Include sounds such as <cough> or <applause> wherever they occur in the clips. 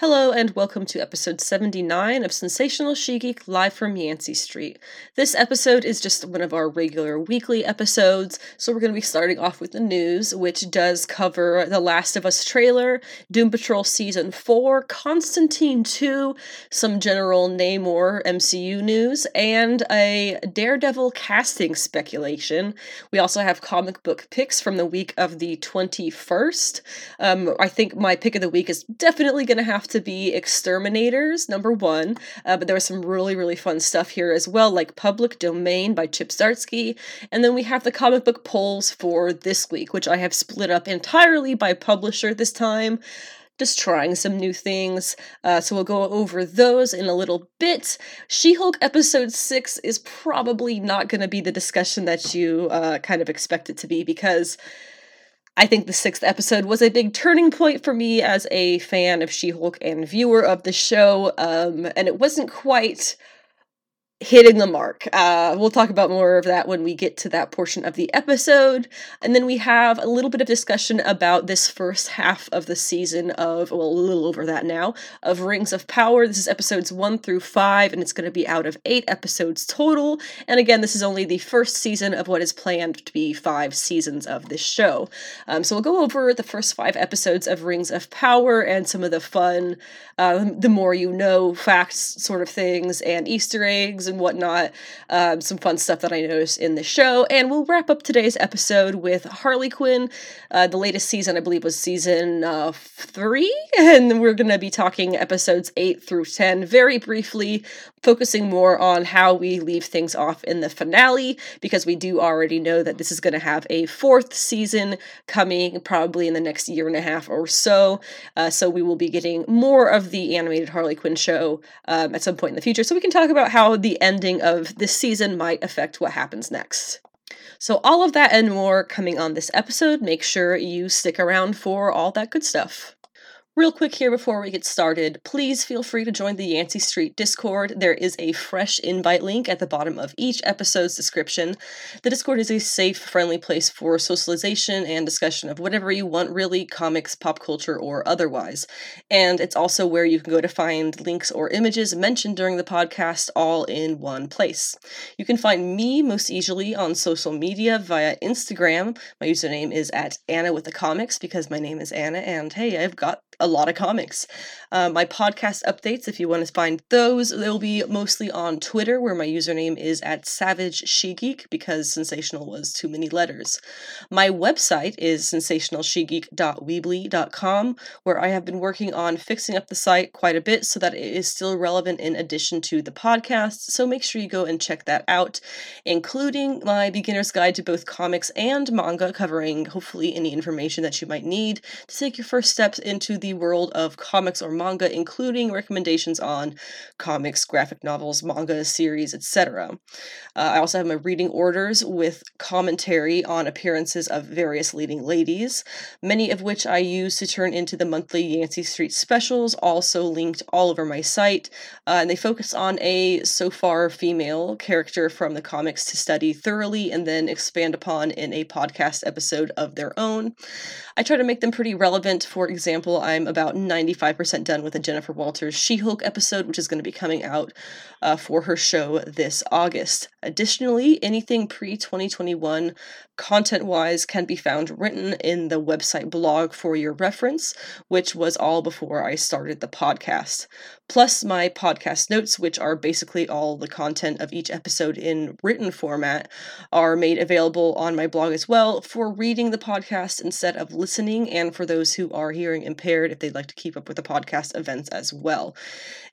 Hello, and welcome to episode 79 of Sensational She Geek live from Yancey Street. This episode is just one of our regular weekly episodes, so we're going to be starting off with the news, which does cover The Last of Us trailer, Doom Patrol Season 4, Constantine 2, some general Namor MCU news, and a Daredevil casting speculation. We also have comic book picks from the week of the 21st. Um, I think my pick of the week is definitely going to have to be Exterminators, number one, uh, but there was some really, really fun stuff here as well, like Public Domain by Chip Zdarsky. And then we have the comic book polls for this week, which I have split up entirely by publisher this time just trying some new things. Uh, so we'll go over those in a little bit. She Hulk episode 6 is probably not going to be the discussion that you uh, kind of expect it to be because I think the sixth episode was a big turning point for me as a fan of She Hulk and viewer of the show. Um, and it wasn't quite hitting the mark. Uh, we'll talk about more of that when we get to that portion of the episode. And then we have a little bit of discussion about this first half of the season of, well, a little over that now, of Rings of Power. This is episodes one through five, and it's going to be out of eight episodes total. And again, this is only the first season of what is planned to be five seasons of this show. Um, so we'll go over the first five episodes of Rings of Power and some of the fun, uh, the more you know facts sort of things and Easter eggs and whatnot. Um, some fun stuff that I noticed in the show. And we'll wrap up today's episode with Harley Quinn. Uh, the latest season, I believe, was season uh, three. <laughs> And we're going to be talking episodes eight through 10 very briefly, focusing more on how we leave things off in the finale, because we do already know that this is going to have a fourth season coming probably in the next year and a half or so. Uh, so we will be getting more of the animated Harley Quinn show um, at some point in the future. So we can talk about how the ending of this season might affect what happens next. So, all of that and more coming on this episode. Make sure you stick around for all that good stuff. Real quick here before we get started, please feel free to join the Yancey Street Discord. There is a fresh invite link at the bottom of each episode's description. The Discord is a safe, friendly place for socialization and discussion of whatever you want, really comics, pop culture, or otherwise. And it's also where you can go to find links or images mentioned during the podcast all in one place. You can find me most easily on social media via Instagram. My username is at Anna with the Comics because my name is Anna, and hey, I've got a lot of comics. Uh, my podcast updates, if you want to find those, they'll be mostly on Twitter, where my username is at Savage She Geek because sensational was too many letters. My website is sensationalshegeek.weebly.com, where I have been working on fixing up the site quite a bit so that it is still relevant in addition to the podcast. So make sure you go and check that out, including my beginner's guide to both comics and manga, covering hopefully any information that you might need to take your first steps into the world of comics or manga, including recommendations on comics, graphic novels, manga, series, etc. Uh, I also have my reading orders with commentary on appearances of various leading ladies, many of which I use to turn into the monthly Yancey Street specials, also linked all over my site. Uh, and they focus on a so far female character from the comics to study thoroughly and then expand upon in a podcast episode of their own. I try to make them pretty relevant. For example, I About 95% done with a Jennifer Walters She Hulk episode, which is going to be coming out uh, for her show this August. Additionally, anything pre 2021 content wise can be found written in the website blog for your reference, which was all before I started the podcast. Plus, my podcast notes, which are basically all the content of each episode in written format, are made available on my blog as well for reading the podcast instead of listening, and for those who are hearing impaired if they'd like to keep up with the podcast events as well.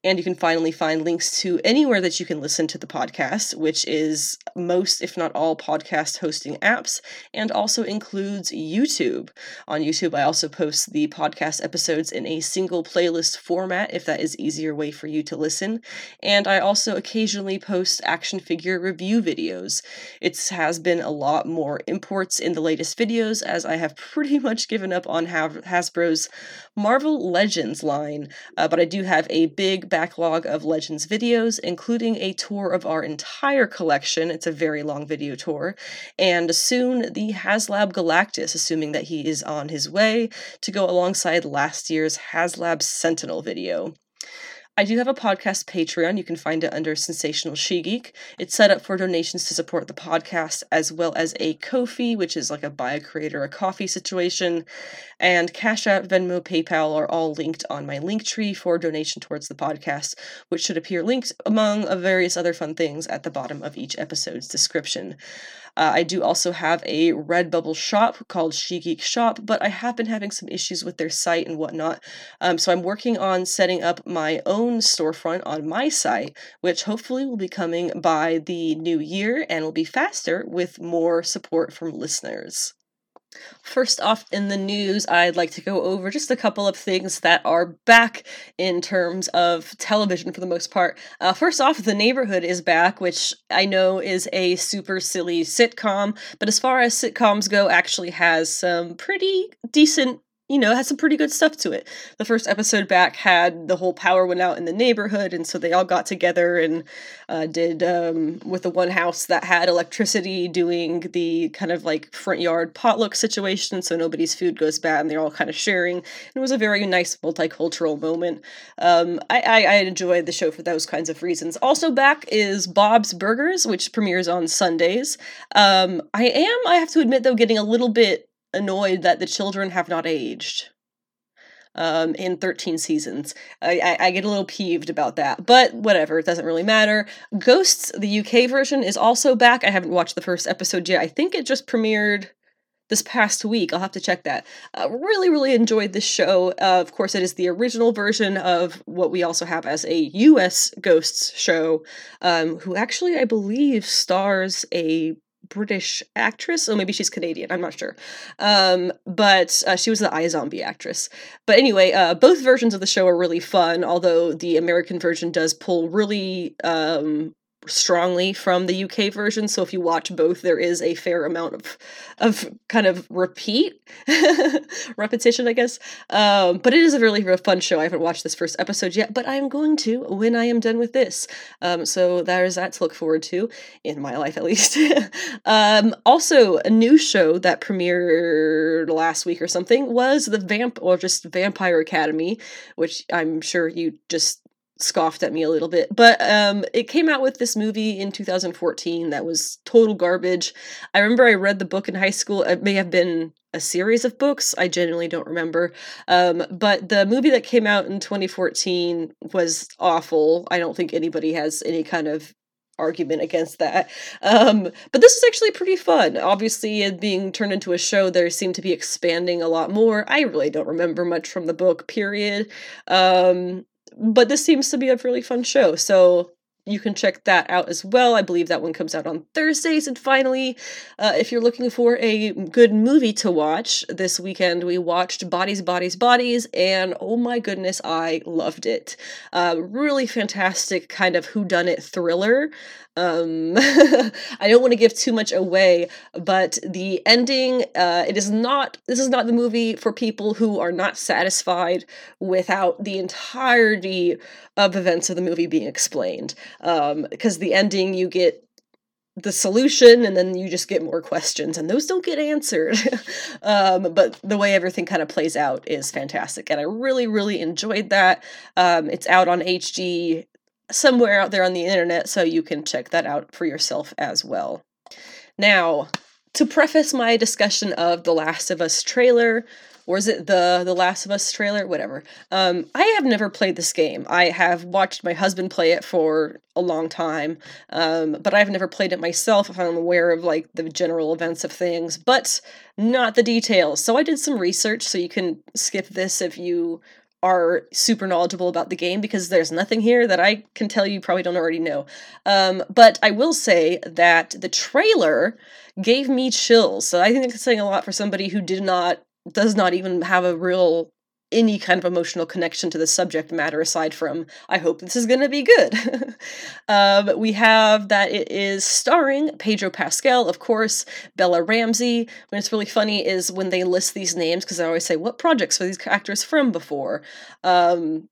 And you can finally find links to anywhere that you can listen to the podcast, which is most, if not all, podcast hosting apps, and also includes YouTube. On YouTube, I also post the podcast episodes in a single playlist format if that is easier way for you to listen. And I also occasionally post action figure review videos. It has been a lot more imports in the latest videos as I have <laughs> pretty much given up on Hasbro's Marvel Legends line, uh, but I do have a big backlog of Legends videos, including a tour of our entire collection. It's a very long video tour, and soon the HasLab Galactus, assuming that he is on his way to go alongside last year's HasLab Sentinel video. I do have a podcast Patreon. You can find it under Sensational She Geek. It's set up for donations to support the podcast, as well as a Ko-fi, which is like a buy a creator a coffee situation. And Cash App, Venmo, PayPal are all linked on my link tree for donation towards the podcast, which should appear linked among various other fun things at the bottom of each episode's description. Uh, I do also have a Redbubble shop called She Geek Shop, but I have been having some issues with their site and whatnot. Um, so I'm working on setting up my own storefront on my site, which hopefully will be coming by the new year and will be faster with more support from listeners. First off, in the news, I'd like to go over just a couple of things that are back in terms of television for the most part. Uh, first off, The Neighborhood is back, which I know is a super silly sitcom, but as far as sitcoms go, actually has some pretty decent you know, had some pretty good stuff to it. The first episode back had the whole power went out in the neighborhood, and so they all got together and uh, did um, with the one house that had electricity, doing the kind of like front yard potluck situation, so nobody's food goes bad, and they're all kind of sharing. And it was a very nice multicultural moment. Um, I, I, I enjoyed the show for those kinds of reasons. Also back is Bob's Burgers, which premieres on Sundays. Um, I am, I have to admit though, getting a little bit annoyed that the children have not aged um, in 13 seasons. I, I, I, get a little peeved about that, but whatever, it doesn't really matter. Ghosts, the UK version, is also back. I haven't watched the first episode yet. I think it just premiered this past week. I'll have to check that. Uh, really, really enjoyed this show. Uh, of course, it is the original version of what we also have as a US Ghosts show, um, who actually, I believe, stars a British actress, or maybe she's Canadian. I'm not sure. Um, but uh, she was the iZombie actress. But anyway, uh, both versions of the show are really fun. Although the American version does pull really um, strongly from the UK version. So if you watch both, there is a fair amount of of kind of repeat <laughs> repetition, I guess. Um, but it is a really, fun show. I haven't watched this first episode yet, but I am going to when I am done with this. Um, so there is that to look forward to in my life, at least. <laughs> um, also, a new show that premiered last week or something was the Vamp or just Vampire Academy, which I'm sure you just scoffed at me a little bit. But um, it came out with this movie in 2014 that was total garbage. I remember I read the book in high school. It may have been a series of books. I genuinely don't remember. Um, but the movie that came out in 2014 was awful. I don't think anybody has any kind of argument against that. Um, but this is actually pretty fun. Obviously, it being turned into a show, there seemed to be expanding a lot more. I really don't remember much from the book, period. Um, but this seems to be a really fun show. So you can check that out as well. I believe that one comes out on Thursdays. And finally, uh, if you're looking for a good movie to watch this weekend, we watched Bodies, Bodies, Bodies, and oh my goodness, I loved it. Uh, really fantastic kind of whodunit thriller. Um, <laughs> I don't want to give too much away, but the ending, uh, it is not, this is not the movie for people who are not satisfied without the entirety of events of the movie being explained. Um, because the ending, you get the solution and then you just get more questions and those don't get answered <laughs> um, but the way everything kind of plays out is fantastic and i really really enjoyed that um, it's out on hg somewhere out there on the internet, so you can check that out for yourself as well. Now, to preface my discussion of The Last of Us trailer, or is it the The Last of Us trailer? Whatever. Um, I have never played this game. I have watched my husband play it for a long time, um, but I've never played it myself. If I'm aware of like the general events of things, but not the details. So I did some research. So you can skip this if you are super knowledgeable about the game because there's nothing here that I can tell you probably don't already know. Um, but I will say that the trailer gave me chills. So I think it's saying a lot for somebody who did not does not even have a real any kind of emotional connection to the subject matter aside from I hope this is going to be good. <laughs> um, we have that it is starring Pedro Pascal, of course, Bella Ramsey. When it's really funny is when they list these names because I always say what projects were these actors from before. Um,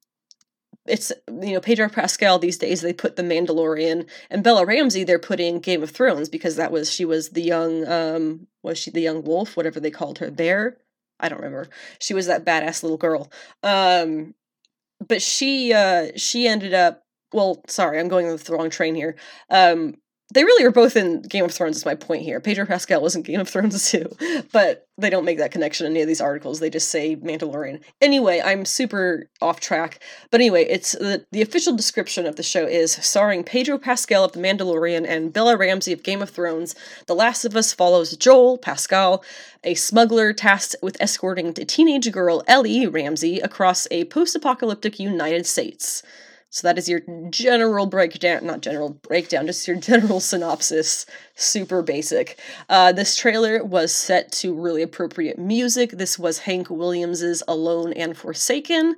it's you know Pedro Pascal these days they put the Mandalorian and Bella Ramsey they're putting Game of Thrones because that was she was the young um was she the young wolf whatever they called her there I don't remember. She was that badass little girl. Um but she uh she ended up well sorry I'm going with the wrong train here. Um they really are both in Game of Thrones. Is my point here. Pedro Pascal was in Game of Thrones <laughs> too, but they don't make that connection in any of these articles. They just say Mandalorian. Anyway, I'm super off track. But anyway, it's the the official description of the show is starring Pedro Pascal of The Mandalorian and Bella Ramsey of Game of Thrones. The Last of Us follows Joel Pascal, a smuggler tasked with escorting a teenage girl Ellie Ramsey across a post-apocalyptic United States. So that is your general breakdown, not general breakdown, just your <laughs> general synopsis. Super basic. Uh, this trailer was set to really appropriate music. This was Hank Williams's Alone and Forsaken,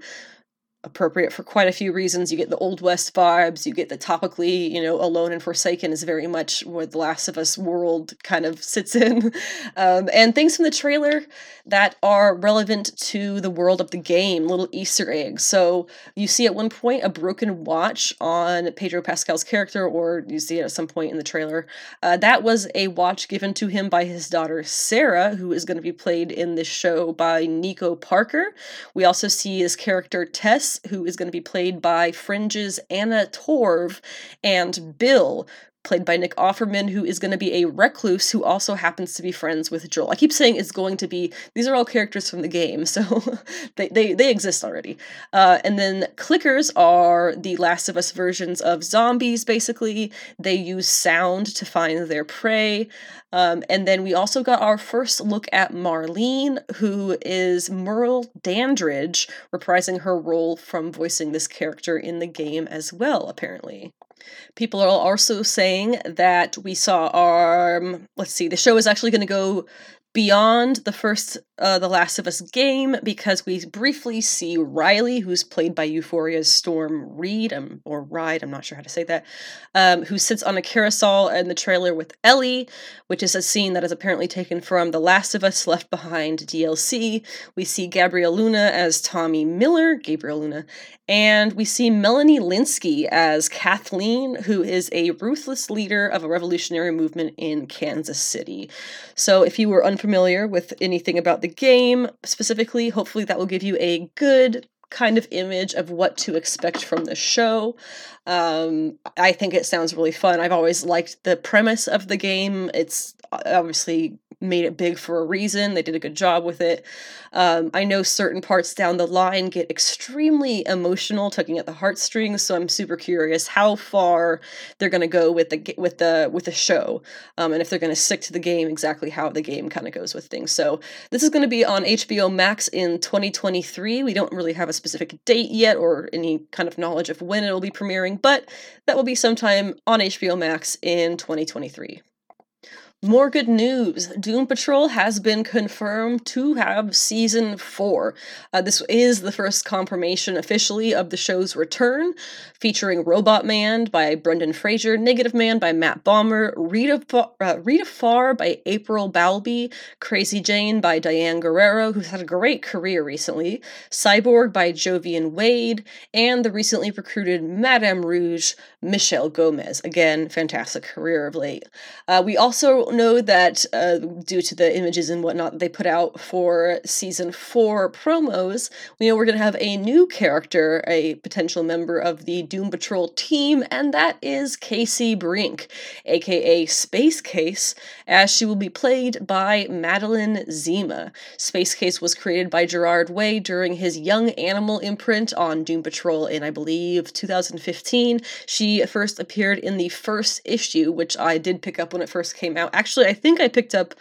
appropriate for quite a few reasons. You get the Old West vibes, you get the topically, you know, Alone and Forsaken is very much where the Last of Us world kind of sits in. <laughs> Um, and things from the trailer that are relevant to the world of the game, little Easter eggs. So you see at one point a broken watch on Pedro Pascal's character, or you see it at some point in the trailer. Uh, that was a watch given to him by his daughter Sarah, who is going to be played in this show by Nico Parker. We also see his character Tess who is going to be played by Fringe's Anna Torv, and Bill, played by Nick Offerman, who is going to be a recluse who also happens to be friends with Joel. I keep saying it's going to be, these are all characters from the game, <laughs> so they, they, they exist already. Uh, and then clickers are the Last of Us versions of zombies, basically. They use sound to find their prey. Um, and then we also got our first look at Marlene, who is Merle Dandridge, reprising her role from voicing this character in the game as well, apparently. People are also saying that we saw our, um, let's see, the show is actually going to go beyond the first uh, The Last of Us game because we briefly see Riley, who's played by Euphoria's Storm Reid, um, or Ride, I'm not sure how to say that, um, who sits on a carousel in the trailer with Ellie, which is a scene that is apparently taken from The Last of Us Left Behind DLC. We see Gabriel Luna as Tommy Miller, Gabriel Luna, and we see Melanie Lynskey as Kathleen, who is a ruthless leader of a revolutionary movement in Kansas City. So if you were unfamiliar with anything about the game specifically. Hopefully, that will give you a good kind of image of what to expect from the show. Um, I think it sounds really fun. I've always liked the premise of the game. It's obviously made it big for a reason. They did a good job with it. Um, I know certain parts down the line get extremely emotional, tugging at the heartstrings. So I'm super curious how far they're going to go with the with the with the show, um, and if they're going to stick to the game exactly how the game kind of goes with things. So this is going to be on HBO Max in 2023. We don't really have a specific date yet or any kind of knowledge of when it will be premiering, but that will be sometime on HBO Max in 2023. More good news. Doom Patrol has been confirmed to have season four. Uh, this is the first confirmation officially of the show's return, featuring Robot Man by Brendan Fraser, Negative Man by Matt Bomer, Rita, uh, Rita Farr by April Bowlby, Crazy Jane by Diane Guerrero, who's had a great career recently, Cyborg by Joivan Wade, and the recently recruited Madame Rouge, Michelle Gomez. Again, fantastic career of late. Uh, we also know that uh, due to the images and whatnot they put out for season four promos, we know we're going to have a new character, a potential member of the Doom Patrol team, and that is Casey Brink, aka Space Case, as she will be played by Madeline Zima. Space Case was created by Gerard Way during his Young Animal imprint on Doom Patrol in, I believe, 2015. She first appeared in the first issue, which I did pick up when it first came out. Actually, I think I picked up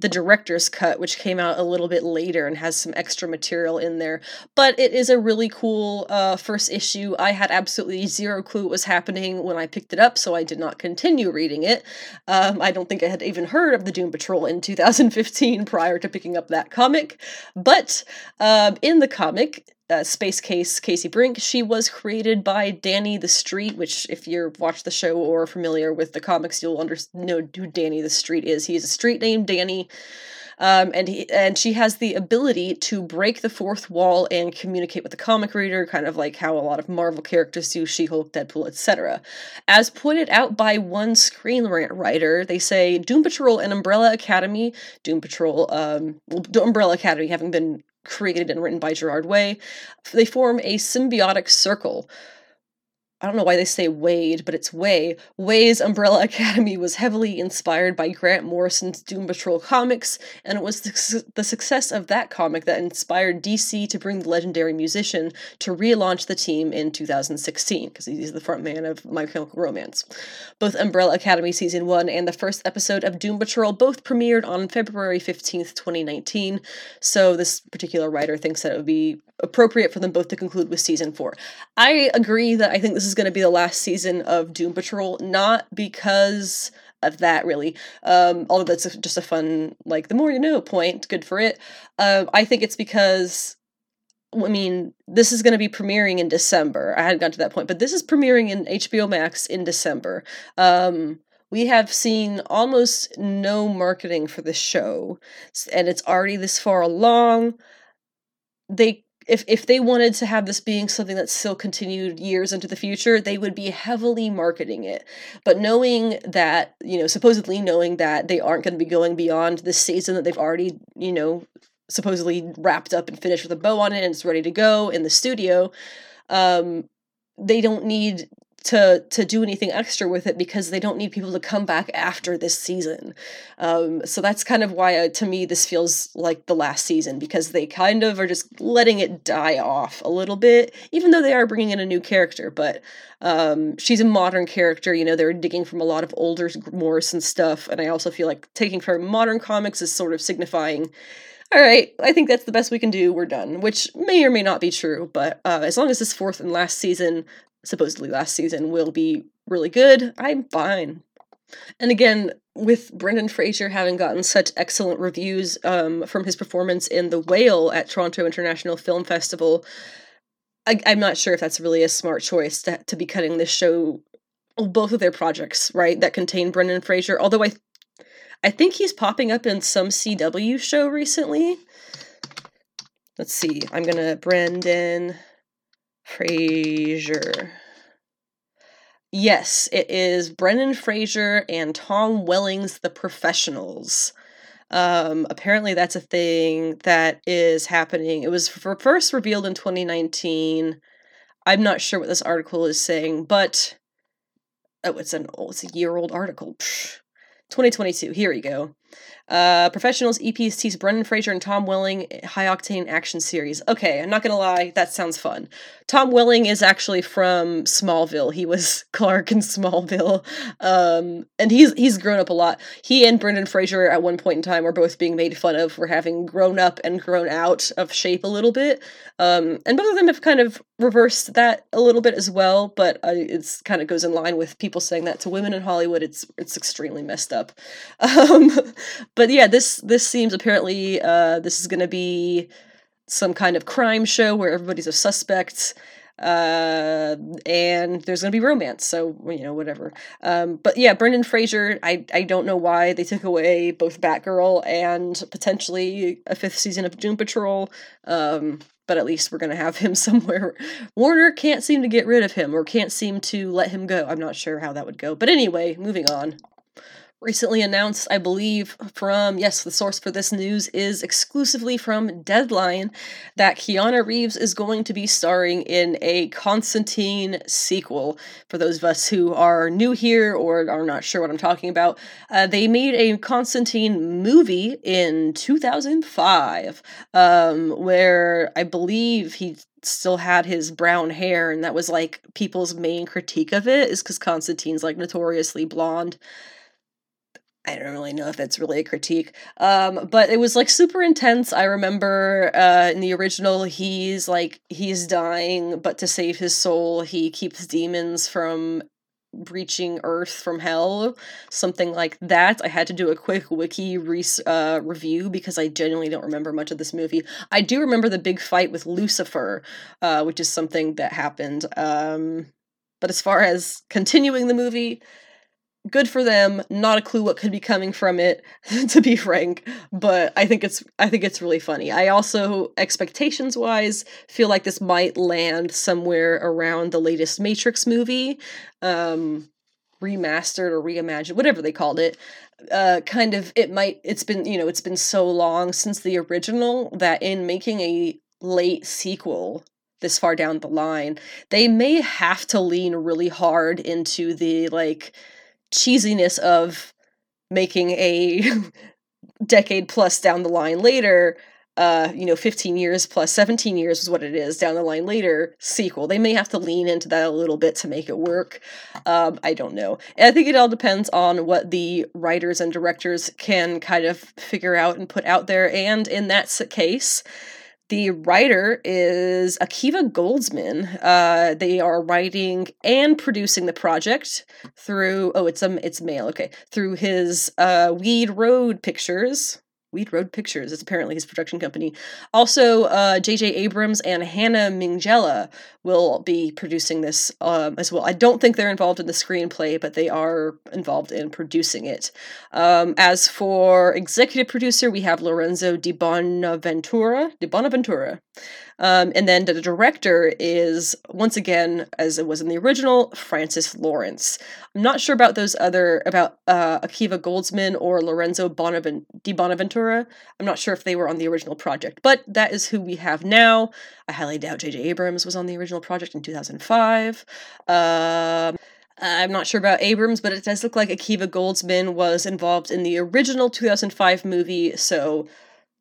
the director's cut, which came out a little bit later and has some extra material in there. But it is a really cool uh, first issue. I had absolutely zero clue what was happening when I picked it up, so I did not continue reading it. Um, I don't think I had even heard of the Doom Patrol in 2015 prior to picking up that comic. But um, in the comic, uh, Space Case Casey Brink. She was created by Danny the Street, which, if you're watched the show or familiar with the comics, you'll under- know who Danny the Street is. He is a street named Danny. Um, and he and she has the ability to break the fourth wall and communicate with the comic reader, kind of like how a lot of Marvel characters do, She-Hulk, Deadpool, etc. As pointed out by one screenwriter, they say Doom Patrol and Umbrella Academy, Doom Patrol, um, Umbrella Academy having been created and written by Gerard Way. They form a symbiotic circle I don't know why they say Wade, but it's Way. Way's Umbrella <laughs> Academy was heavily inspired by Grant Morrison's Doom Patrol comics, and it was the, su- the, success of that comic that inspired DC to bring the legendary musician to relaunch the team in 2016, because he's the frontman of My Chemical Romance. Both Umbrella Academy Season 1 and the first episode of Doom Patrol both premiered on February 15th, 2019, so this particular writer thinks that it would be appropriate for them both to conclude with Season 4. I agree that I think this is going to be the last season of Doom Patrol, not because of that really. Um, although that's just a fun, like the more you know point. Good for it. Uh, I think it's because. I mean, this is going to be premiering in December. I hadn't gotten to that point, but this is premiering in HBO Max in December. Um, we have seen almost no marketing for the show, and it's already this far along. They if if they wanted to have this being something that still continued years into the future, they would be heavily marketing it. But knowing that, you know, supposedly knowing that they aren't going to be going beyond this season that they've already, you know, supposedly wrapped up and finished with a bow on it and it's ready to go in the studio, um, they don't need to to do anything extra with it because they don't need people to come back after this season. Um, so that's kind of why uh, to me this feels like the last season because they kind of are just letting it die off a little bit, even though they are bringing in a new character. But um, she's a modern character. You know, they're digging from a lot of older Morrison stuff, and I also feel like taking from modern comics is sort of signifying all right, I think that's the best we can do. We're done, which may or may not be true, but uh, as long as this fourth and last season supposedly last season will be really good, I'm fine. And again, with Brendan Fraser having gotten such excellent reviews um, from his performance in The Whale at Toronto International Film Festival, I, am not sure if that's really a smart choice to, to be cutting this show, both of their projects, right, that contain Brendan Fraser. Although I, I think he's popping up in some CW show recently. Let's see. I'm gonna Brendan Fraser. Yes, it is Brendan Fraser and Tom Welling's The Professionals. Um, apparently, that's a thing that is happening. It was first revealed in 2019. I'm not sure what this article is saying, but oh, it's an oh, it's a year old article. Psh. 2022. Here we go. Uh, Professionals EPST's Brendan Fraser and Tom Welling High Octane Action Series. Okay, I'm not gonna lie, that sounds fun. Tom Welling is actually from Smallville. He was <laughs> Clark in Smallville, um, and he's he's grown up a lot. He and Brendan Fraser at one point in time were both being made fun of for having grown up and grown out of shape a little bit, um, and both of them have kind of reversed that a little bit as well. But uh, it's kind of goes in line with people saying that to women in Hollywood. It's it's extremely messed up. <laughs> Um, but yeah, this this seems apparently uh, this is going to be some kind of crime show where everybody's a suspect uh and there's gonna be romance so you know whatever. Um but yeah brendan fraser i i don't know why they took away both batgirl and potentially a fifth season of doom patrol um but at least we're gonna have him <laughs> somewhere. Warner can't seem to get rid of him or can't seem to let him go. I'm not sure how that would go. But anyway moving on recently announced, I believe, from, yes, the source for this news is exclusively from Deadline, that Keanu Reeves is going to be starring in a Constantine sequel. For those of us who are new here or are not sure what I'm talking about, uh, they made a Constantine movie in 2005, um, where I believe he still had his brown hair and that was like people's main critique of it is because constantine's like notoriously blonde I don't really know if that's really a critique. Um, but it was like super intense. I remember uh, in the original, he's like, he's dying, but to save his soul, he keeps demons from reaching Earth from hell, something like that. I had to do a quick wiki re- uh, review because I genuinely don't remember much of this movie. I do remember the big fight with Lucifer, uh, which is something that happened. Um, but as far as continuing the movie, good for them not a clue what could be coming from it <laughs> to be frank but i think it's i think it's really funny. I also expectations wise feel like this might land somewhere around the latest matrix movie um remastered or reimagined whatever they called it. Uh kind of it might it's been you know it's been so long since the original that in making a late sequel this far down the line they may have to lean really hard into the like cheesiness of making a <laughs> decade plus down the line later uh, you know, 15 years plus 17 years is what it is down the line later sequel. They may have to lean into that a little bit to make it work. Um, I don't know. And I think it all depends on what the writers and directors can kind of figure out and put out there. And in that case, the writer is Akiva Goldsman. Uh, they are writing and producing the project through oh, it's a it's male. Okay, through his uh, Weed Road Pictures. Weed Road Pictures is apparently his production company. Also, uh, J.J. Abrams and Hannah Minghella will be producing this um, as well. I don't think they're involved in the screenplay, but they are involved in producing it. Um, as for executive producer, we have Lorenzo Di Bonaventura. Di Bonaventura. Um, and then the director is, once again, as it was in the original, Francis Lawrence. I'm not sure about those other, about uh, Akiva Goldsman or Lorenzo Di Bonaventura. I'm not sure if they were on the original project, but that is who we have now. I highly doubt J.J. Abrams was on the original project in 2005. Um, I'm not sure about Abrams, but it does look like Akiva Goldsman was involved in the original 2005 movie, so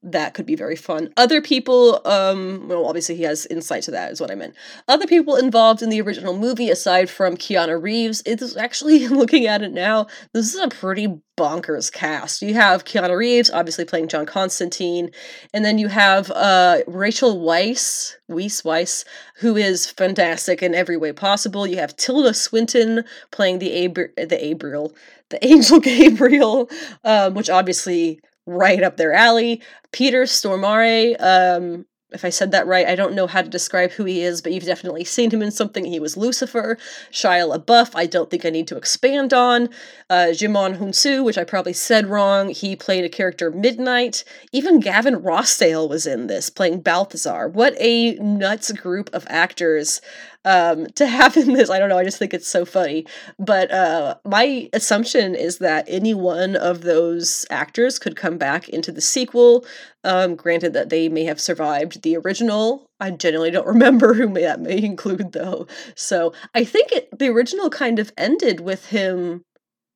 that could be very fun. Other people, um, well, obviously he has insight to that, is what I meant. Other people involved in the original movie, aside from Keanu Reeves, it's actually <laughs> looking at it now, this is a pretty bonkers cast. You have Keanu Reeves, obviously playing John Constantine, and then you have uh, Rachel Weisz, Weisz, Weisz, who is fantastic in every way possible. You have Tilda Swinton playing the Ab- the Abriel, the <laughs> Angel Gabriel, um, which obviously right up their alley. Peter Stormare, um, if I said that right, I don't know how to describe who he is, but you've definitely seen him in something. He was Lucifer. Shia LaBeouf, I don't think I need to expand on. Uh, Djimon Hounsou, which I probably said wrong, he played a character Midnight. Even Gavin Rossdale was in this, playing Balthazar. What a nuts group of actors um, to have in this. I don't know. I just think it's so funny. But uh, my assumption is that any one of those actors could come back into the sequel. Um, granted that they may have survived the original. I genuinely don't <laughs> remember who may, that may include though. So I think it, the original kind of ended with him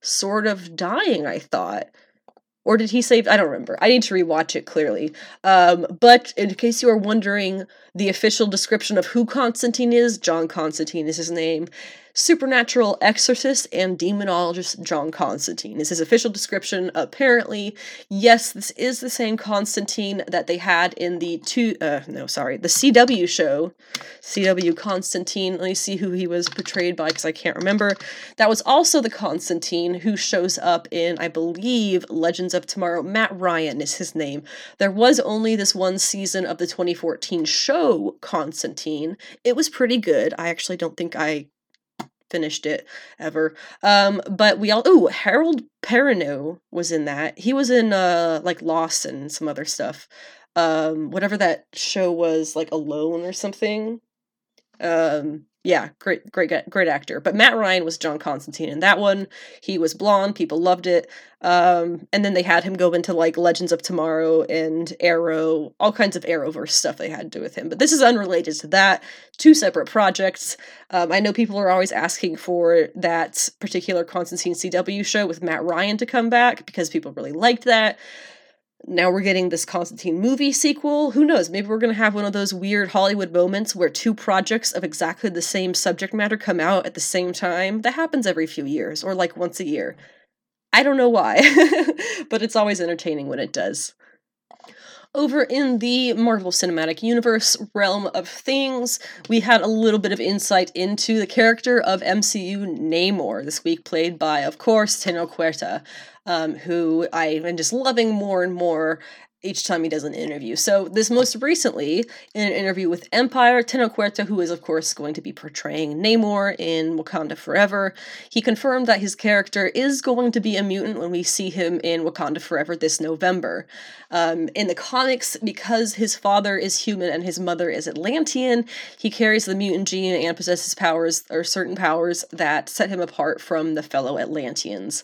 sort of dying. I thought or did he save? I don't remember. I need to rewatch it clearly. Um, but in case you are wondering, the official description of who Constantine is, John Constantine is his name, supernatural exorcist and demonologist John Constantine is his official description. Apparently, yes, this is the same Constantine that they had in the two, uh, no, sorry, the CW show, CW Constantine. Let me see who he was portrayed by because I can't remember. That was also the Constantine who shows up in, I believe, Legends of Tomorrow. Matt Ryan is his name. There was only this one season of the 2014 show Constantine. It was pretty good. I actually don't think I finished it ever. Um, but we all oh Harold Perrineau was in that. He was in uh like Lost and some other stuff. Um, whatever that show was, like Alone or something. Um, yeah, great, great, great actor. But Matt Ryan was John Constantine in that one. He was blonde. People loved it. Um, and then they had him go into like Legends of Tomorrow and Arrow, all kinds of Arrowverse stuff they had to do with him. But this is unrelated to that. Two separate projects. Um, I know people are always asking for that particular Constantine CW show with Matt Ryan to come back because people really liked that now we're getting this Constantine movie sequel. Who knows? Maybe we're going to have one of those weird Hollywood moments where two projects of exactly the same subject matter come out at the same time. That happens every few years or like once a year. I don't know why, <laughs> but it's always entertaining when it does. Over in the Marvel Cinematic Universe realm of things, we had a little bit of insight into the character of MCU Namor this week, played by, of course, Tenoch Huerta, um, who I am just loving more and more each time he does an interview. So this most recently, in an interview with Empire, Tenoch Huerta, who is of course going to be portraying Namor in Wakanda Forever, he confirmed that his character is going to be a mutant when we see him in Wakanda Forever this November. Um, in the comics, because his father is human and his mother is Atlantean, he carries the mutant gene and possesses powers or certain powers that set him apart from the fellow Atlanteans.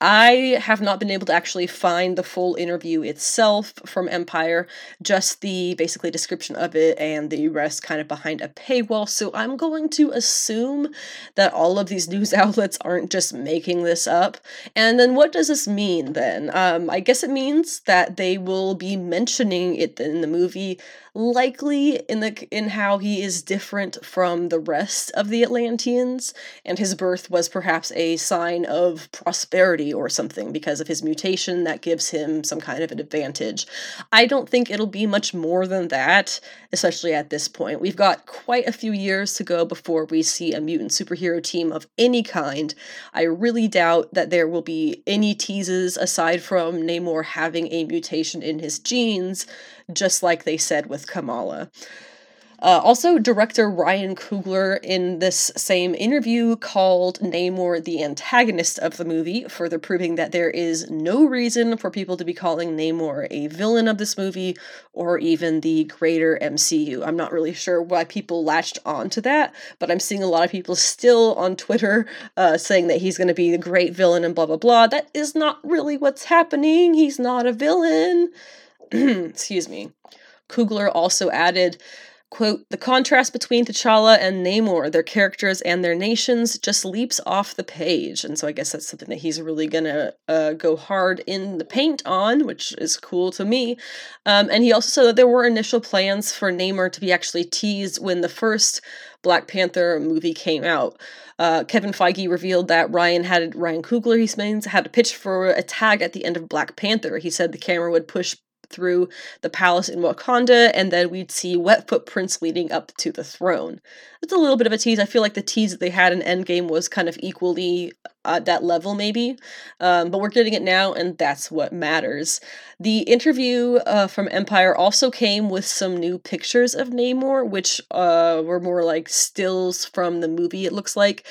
I have not been able to actually find the full interview itself from Empire, just the basically description of it and the rest kind of behind a paywall. So I'm going to assume that all of these <laughs> news outlets aren't just making this up. And then what does this mean then? Um, I guess it means that they will be mentioning it in the movie likely in the in how he is different from the rest of the Atlanteans, and his birth was perhaps a sign of prosperity or something because of his mutation that gives him some kind of an advantage. I don't think it'll be much more than that, especially at this point. We've got quite a few years to go before we see a mutant superhero team of any kind. I really doubt that there will be any teases aside from Namor having a mutation in his genes just like they said with Kamala. Uh, also, director Ryan Coogler, in this same interview, called Namor the antagonist of the movie, further proving that there is no reason for people to be calling Namor a villain of this movie or even the greater MCU. I'm not really sure why people latched onto that, but I'm seeing a lot of people still on Twitter uh, saying that he's going to be the great villain and blah blah blah. That is not really what's happening. He's not a villain. <clears throat> excuse me. Coogler also added, quote, the contrast between T'Challa and Namor, their characters and their nations, just leaps off the page. And so I guess that's something that he's really gonna uh, go hard in the paint on, which is cool to me. Um, and he also said that there were initial plans for Namor to be actually teased when the first Black Panther movie came out. Uh, Kevin Feige revealed that Ryan had Ryan Coogler, he means, had a pitch for a tag at the end of Black Panther. He said the camera would push through the palace in Wakanda, and then we'd see wet footprints leading up to the throne. It's a little bit of a tease. I feel like the tease that they had in Endgame was kind of equally at that level, maybe. Um, but we're getting it now, and that's what matters. The interview uh, from Empire also came with some new pictures of Namor, which uh, were more like stills from the movie, it looks like.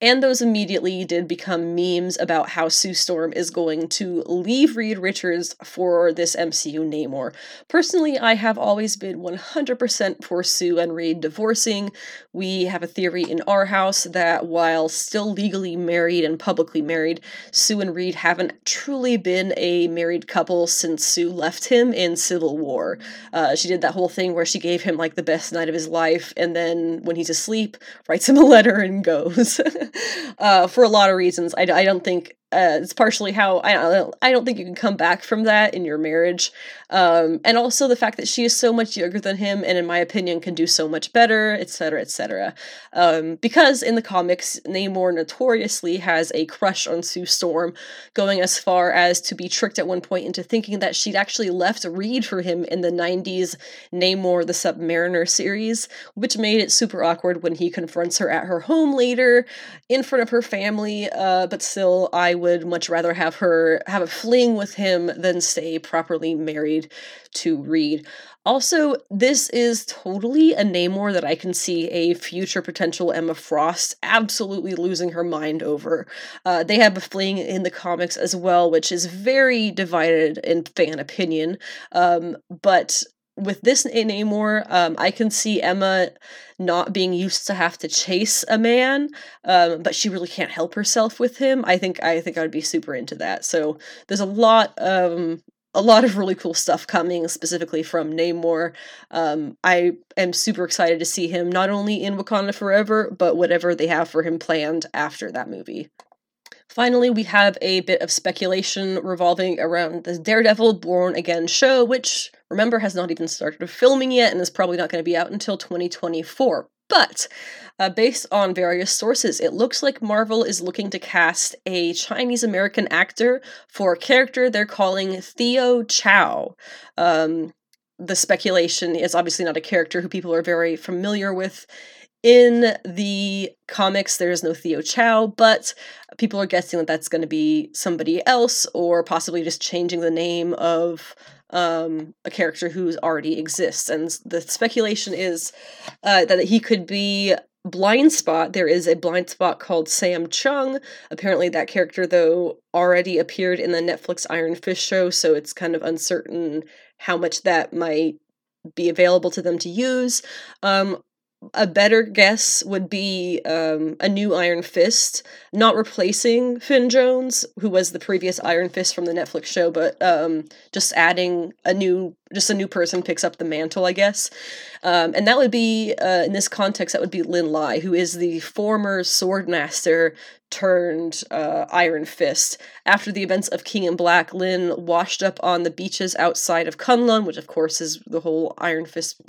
And those immediately did become memes about how Sue Storm is going to leave Reed Richards for this MCU Namor. Personally, I have always been 100% for Sue and Reed divorcing. We have a theory in our house that while still legally married and publicly married, Sue and Reed haven't truly been a married couple since Sue left him in Civil War. Uh, she did that whole thing where she gave him like the best night of his life, and then when he's asleep, writes him a letter and goes. <laughs> uh, for a lot of reasons, I, I don't think uh, it's partially how I I don't think you can come back from that in your marriage. Um, and also the fact that she is so much younger than him and in my opinion can do so much better, etc., etc. Um, because in the comics, Namor notoriously has a crush on Sue Storm, going as far as to be tricked at one point into thinking that she'd actually left Reed for him in the 90s Namor the Submariner series, which made it super awkward when he confronts her at her home later in front of her family, uh, but still, I would much rather have her have a fling with him than stay properly married to Reed. Also, this is totally a Namor that I can see a future potential Emma Frost absolutely losing her mind over. Uh, they have a fling in the comics as well, which is very divided in fan opinion. Um, but with this Namor, um, I can see Emma not being used to have to chase a man, um, but she really can't help herself with him. I think I think I would be super into that. So there's a lot um a lot of really cool stuff coming specifically from Namor. Um, I am super excited to see him not only in Wakanda Forever, but whatever they have for him planned after that movie. Finally, we have a bit of speculation revolving around the Daredevil Born Again show, which, remember, has not even started filming yet and is probably not going to be out until 2024. But uh, based on various sources, it looks like Marvel is looking to cast a Chinese American actor for a character they're calling Theo Chow. Um, the speculation is obviously not a character who people are very familiar with in the comics, there is no Theo Chow, but people are guessing that that's going to be somebody else, or possibly just changing the name of um, a character who already exists. And the speculation is uh, that he could be blind spot. There is a blind spot called sam chung. Apparently that character though already appeared in the netflix iron fist show so it's kind of uncertain how much that might be available to them to use. Um, a better guess would be um, a new Iron Fist, not replacing Finn Jones, who was the previous Iron Fist from the Netflix show, but um, just adding a new, just a new person picks up the mantle, I guess. Um, and that would be, uh, in this context, that would be Lin Lai, who is the former Swordmaster turned uh, Iron Fist. After the events of King in Black, Lin washed up on the beaches outside of Kunlun, which of course is the whole Iron Fist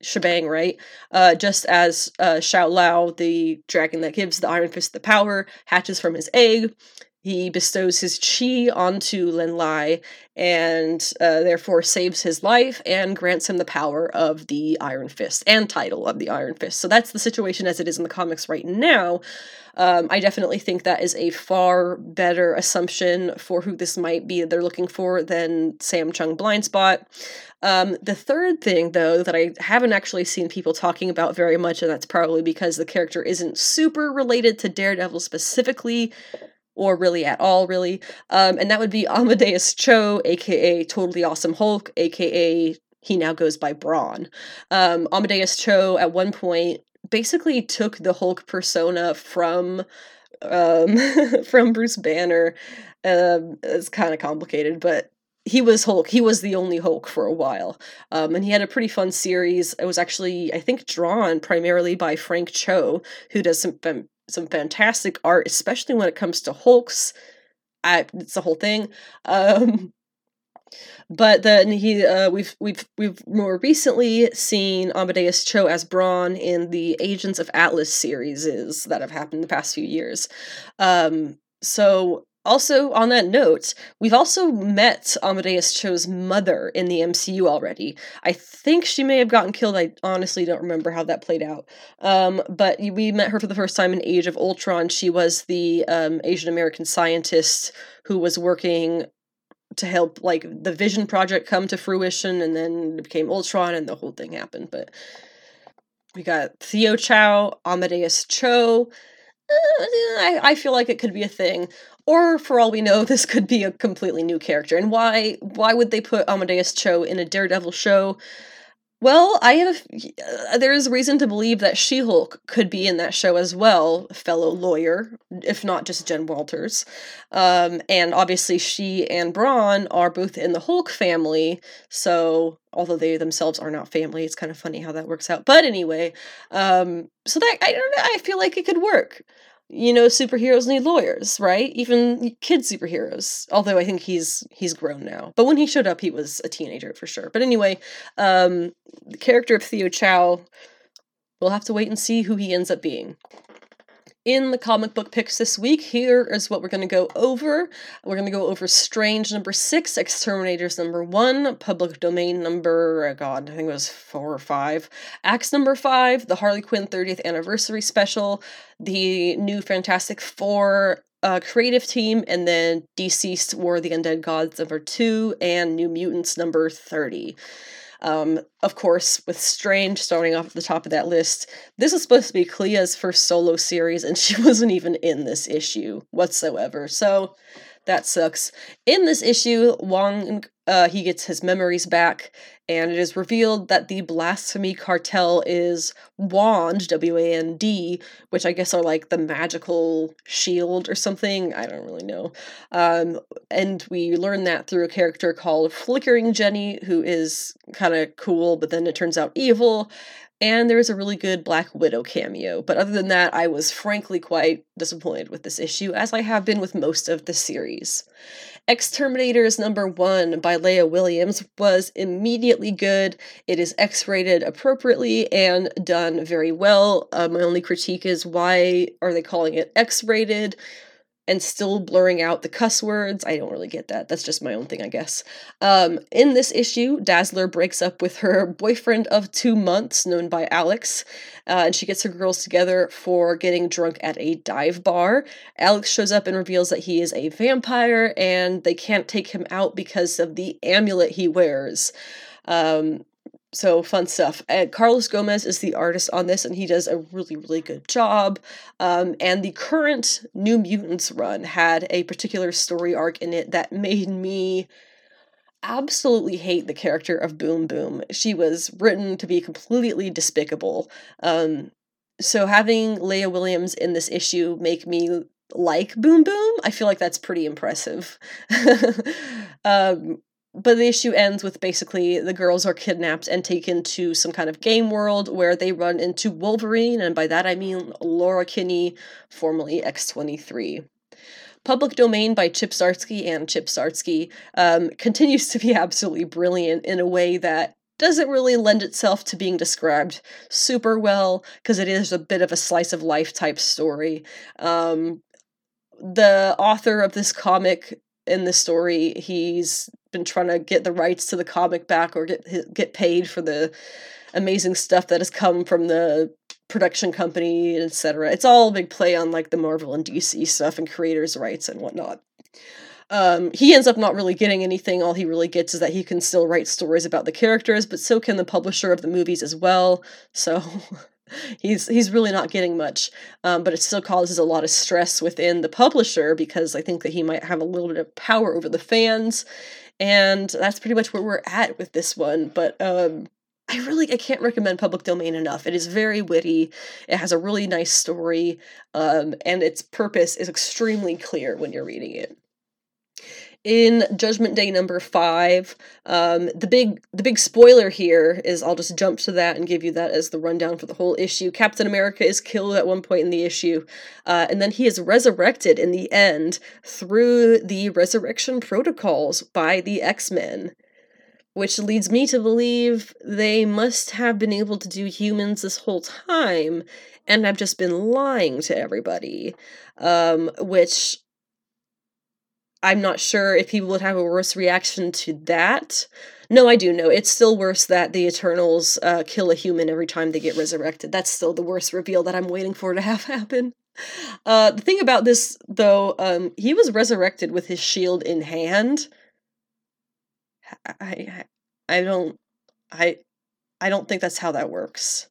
shebang, right? Uh, just as uh, Shou Lao, the dragon that gives the Iron Fist the power, hatches from his egg, he bestows his chi onto Lin Lai and uh, therefore saves his life and grants him the power of the Iron Fist and title of the Iron Fist. So that's the situation as it is in the comics right now. Um, I definitely think that is a far better assumption for who this might be they're looking for than Sam Chung Blindspot. Um, the third thing, though, that I haven't actually seen people talking about very much, and that's probably because the character isn't super related to Daredevil specifically, or really at all, really. Um, and that would be <laughs> Amadeus Cho, aka Totally Awesome Hulk, aka he now goes by Brawn. Um, Amadeus Cho at one point basically took the Hulk persona from um, <laughs> from Bruce Banner. Um, it's kind of complicated, but he was Hulk. He was the only Hulk for a while. Um, and he had a pretty fun series. It was actually, I think, drawn primarily by Frank Cho, who does some some fantastic art, especially when it comes to Hulks. I, it's the whole thing. <laughs> Um, but then he, uh, we've we've we've more recently seen Amadeus Cho as Brawn in the Agents of Atlas series that have happened the past few years. Um, so also, on that note, we've also met Amadeus Cho's mother in the MCU already. I think she may have gotten killed. I honestly don't remember how that played out. Um, but we met her for the first time in Age of Ultron. She was the um, Asian American scientist who was working to help like the Vision project come to fruition, and then it became Ultron, and the whole thing happened. But we got Theo Chow, Amadeus Cho. Uh, I, I feel like it could be a thing. Or for all we know, <laughs> this could be a completely new character. And why why would they put Amadeus Cho in a Daredevil show? Well, I have uh, there is reason to believe that She-Hulk could be in that show as well, fellow lawyer, if not just Jen Walters. Um, and obviously, she and Brawn are both in the Hulk family, so although they themselves are not family, it's kind of funny how that works out. But anyway, um, so that I don't know, I feel like it could work you know superheroes need lawyers right? Even kid superheroes although i think he's he's grown now. But when he showed up he was a teenager for sure. But anyway um the character of theo chow we'll have to wait and see who he ends up being in the comic book picks this week, here is what we're going to go over. We're going to go over Strange number six, Exterminators number one, Public Domain number, oh God, I think it was four or five, Axe number five, the Harley Quinn 30th anniversary special, the new Fantastic Four uh, creative team, and then DCeased War the Undead Gods number two, and New Mutants number 30. Um, of course, with Strange starting off at the top of that list, this is supposed to be Clea's first solo series, and <laughs> she wasn't even in this issue whatsoever. So that sucks. In this issue, Wong uh, he gets his memories back, and it is revealed that the blasphemy cartel is Wand, W A N D, which I guess are like the magical shield or something. I don't really know. Um, and we learn that through a character called Flickering Jenny, who is kind of cool, but then it turns out evil. And there is a really good Black Widow cameo. But other than that, I was frankly quite disappointed with this issue, as I have been with most of the series. Exterminators number one by Leah Williams was immediately good. It is X rated appropriately and done very well. Uh, my only critique is why are they calling it X rated? And still blurring out the cuss words. I don't really get that. That's just my own thing, I guess. Um, in this issue, Dazzler breaks up with her <laughs> boyfriend of two months, known by Alex, uh, and she gets her girls together for getting drunk at a dive bar. Alex shows up and reveals that he is a vampire, and they can't take him out because of the amulet he wears. Um, so fun stuff. And Carlos Gomez is the artist on this, and he does a really, really good job. Um, and the current New Mutants run had a particular story arc in it that made me absolutely hate the character of Boom Boom. She was written to be completely despicable. Um, so having Leah Williams in this issue make me like Boom Boom, I feel like that's pretty impressive. <laughs> um, but the issue ends with basically the girls are kidnapped and taken to some kind of game world where they run into Wolverine, and by that I mean Laura Kinney, formerly X23. Public Domain by Chip Zdarsky and Chip Zdarsky um, <laughs> continues to be absolutely brilliant in a way that doesn't really lend itself to being described super well because it is a bit of a slice of life type story. Um, the author of this comic in the story, he's been trying to get the rights to the comic back or get get paid for the amazing stuff that has come from the production company, etc. It's all a big play on like the Marvel and DC stuff and creators' rights and whatnot. Um, he ends up not really getting anything. All he really gets is that he can still write stories about the characters, but so can the publisher of the movies as well. So <laughs> he's he's really not getting much. Um, but it still causes a lot of stress within the publisher because I think that he might have a little bit of power over the fans and that's pretty much where we're at with this one but um I really I can't recommend Public Domain enough. It is very witty. It has a really nice story, um, and its purpose is extremely clear when you're reading it in Judgment Day number five. Um, the big the big spoiler here is I'll just jump to that and give you that as the rundown for the whole issue. Captain America is killed at one point in the issue, uh, and then he is resurrected in the end through the resurrection protocols by the X Men. Which leads me to believe they must have been able to do humans this whole time and have just been lying to everybody. Um, which I'm not sure if people would have a worse reaction to that. No, I do know. It's still worse that the Eternals uh, kill a human every time they get resurrected. That's still the worst reveal that I'm waiting for to <laughs> have happen. Uh, the thing about this, though, um, he was resurrected with his shield in hand. I, I, I don't, I, I don't think that's how that works.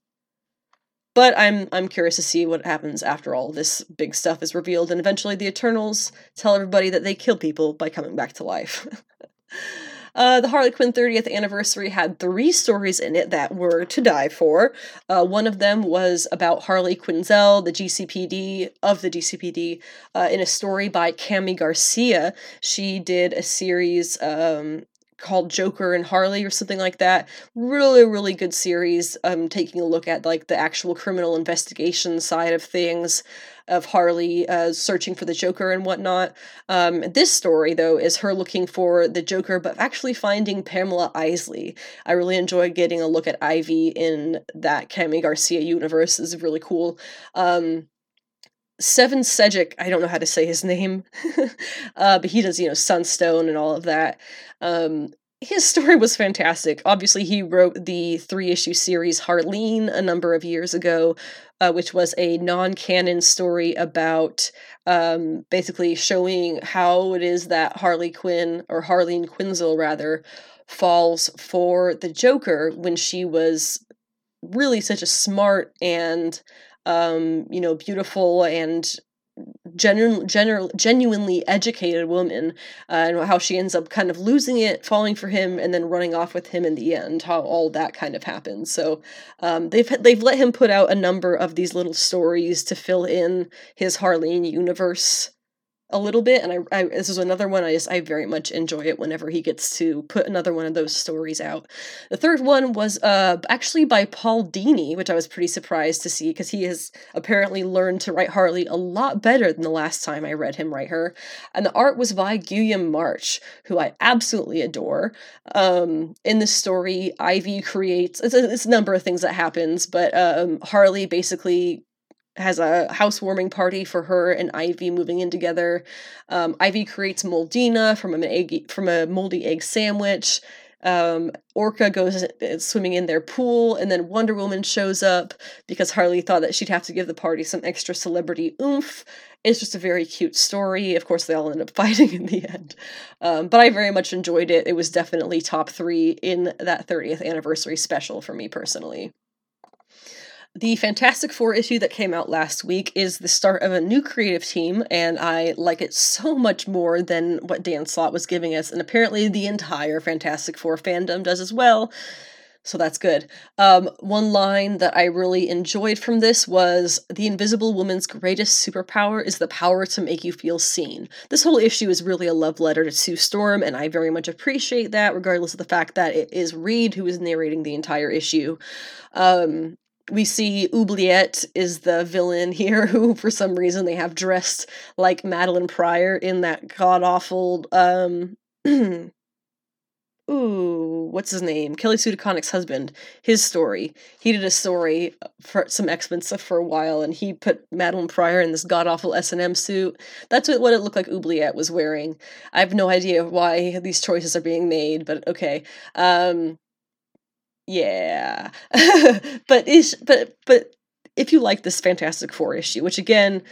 But I'm I'm curious to see what happens after all this big stuff is revealed, and eventually the Eternals tell everybody that they kill people by coming back to life. <laughs> Uh, the Harley Quinn 30th anniversary had three stories in it that were to die for. Uh, one of them was about Harley Quinzel, the GCPD of the GCPD, uh, in a story by Kami Garcia. She did a series um, called Joker and Harley or something like that. Really, really good series. Um, taking a look at like the actual criminal investigation side of things, of Harley uh, searching for the Joker and whatnot. Um, this story though is her looking for the Joker, but actually finding Pamela Isley. I really enjoy getting a look at Ivy in that Kami Garcia universe. is really cool. Um, Seven Sejic, I don't know how to say his <laughs> name, uh, but he does, you know, Sunstone and all of that. Um, his story was fantastic. Obviously, he wrote the three issue series Harleen a number of years ago, uh, which was a non canon story about um, basically showing how it is that Harley Quinn, or Harleen Quinzel rather, falls for the Joker when she was really such a smart and um, you know, beautiful and genu- genu- genuinely educated woman uh, and how she ends up kind of losing it falling for him and then running off with him in the end how all that kind of happens. So um, they've they've let him put out a number of these little stories to fill in his harleen universe a little bit and I, I, this is another one i just i very much enjoy it whenever he gets to put another one of those stories out. The third one was uh actually by paul dini which i was pretty surprised to see because he has apparently learned to write harley a lot better than the last time i read him write her. And the art was by guillaume march who i absolutely adore. Um in this story ivy creates it's a, it's a number of things that happens but um harley basically has a housewarming party for her and Ivy moving in together. Um, Ivy creates Moldina from an egg from a moldy egg sandwich. Um, Orca goes swimming in their pool, and then Wonder Woman shows up because Harley thought that she'd have to give the party some extra celebrity oomph. It's just a very cute story. Of course, they all end up <laughs> fighting in the end. Um, but I very much enjoyed it. It was definitely top three in that 30th anniversary special for me personally. The Fantastic Four issue that came out last week is the start of a new creative team, and I like it so much more than what Dan Slott was giving us, and apparently the entire Fantastic Four fandom does as well. So that's good. Um, one line that I really enjoyed from this was The Invisible Woman's greatest superpower is the power to make you feel seen. This whole issue is really a love letter to Sue Storm, and I very much appreciate that, regardless of the fact that it is Reed who is narrating the entire issue. Um, we see Oubliette is the villain here, who for some reason they have dressed like Madelyne Pryor in that god awful um <clears throat> ooh, what's his name? Kelly Sue husband. His story. He did a story for some X Men stuff for a while, and he put Madelyne Pryor in this god awful S and M suit. That's what, what it looked like Oubliette was wearing. I have no idea why these choices are being made, but okay. Um, yeah <laughs> but is but but if you like this fantastic four issue which again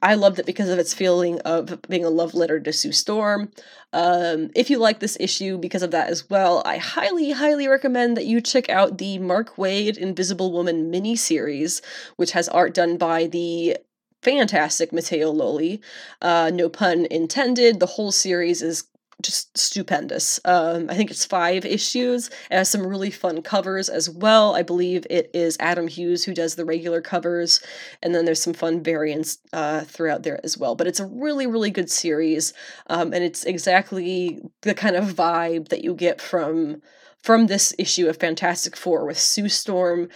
i loved it because of its feeling of being a love letter to sue storm um, if you like this issue because of that as well i highly highly recommend that you check out the mark waid invisible woman mini series which has art done by the fantastic Matteo Lolli. Uh, no pun intended. The whole series is just stupendous. Um, I think it's five issues. It has some really fun covers as well. I believe it is Adam Hughes who does the regular covers, and then there's some fun variants uh, throughout there as well. But it's a really, really good series, um, and it's exactly the kind of vibe that you get from from this issue of Fantastic Four with Sue Storm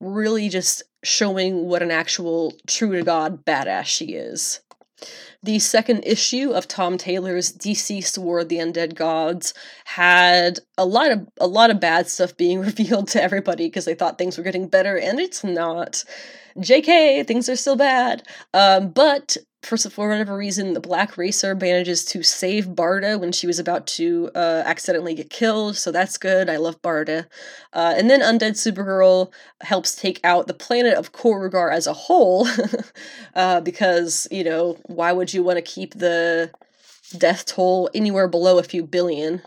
really just showing what an actual true to God badass she is. The second issue of Tom Taylor's DCeased War of the Undead Gods had a lot of a lot of bad stuff being <laughs> revealed to everybody because they thought things were getting better, and it's not. JK, things are still bad. Um, but for, for whatever reason, the Black Racer manages to save Barda when she was about to uh, accidentally get killed, so that's good. I love Barda. Uh, and then Undead Supergirl helps take out the planet of Korugar as a whole, <laughs> uh, because, you know, why would you want to keep the death toll anywhere below a few billion?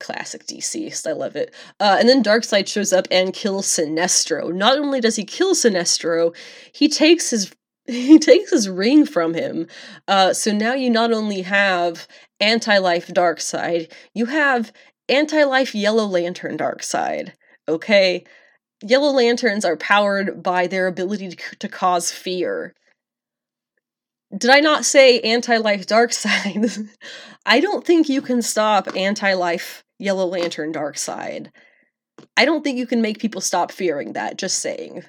Classic DC. I love it. Uh, and then Darkseid shows up and kills Sinestro. Not only does he kill Sinestro, he takes his <laughs> he takes his ring from him. Uh, so now you not only have anti-life Darkseid, you have anti-life Yellow Lantern Darkseid. Okay, Yellow Lanterns are powered by their ability to, to cause fear. Did I not say anti-life dark <laughs> side? I don't think you can stop anti-life Yellow Lantern Darkseid. I don't think you can make people stop fearing that, just saying.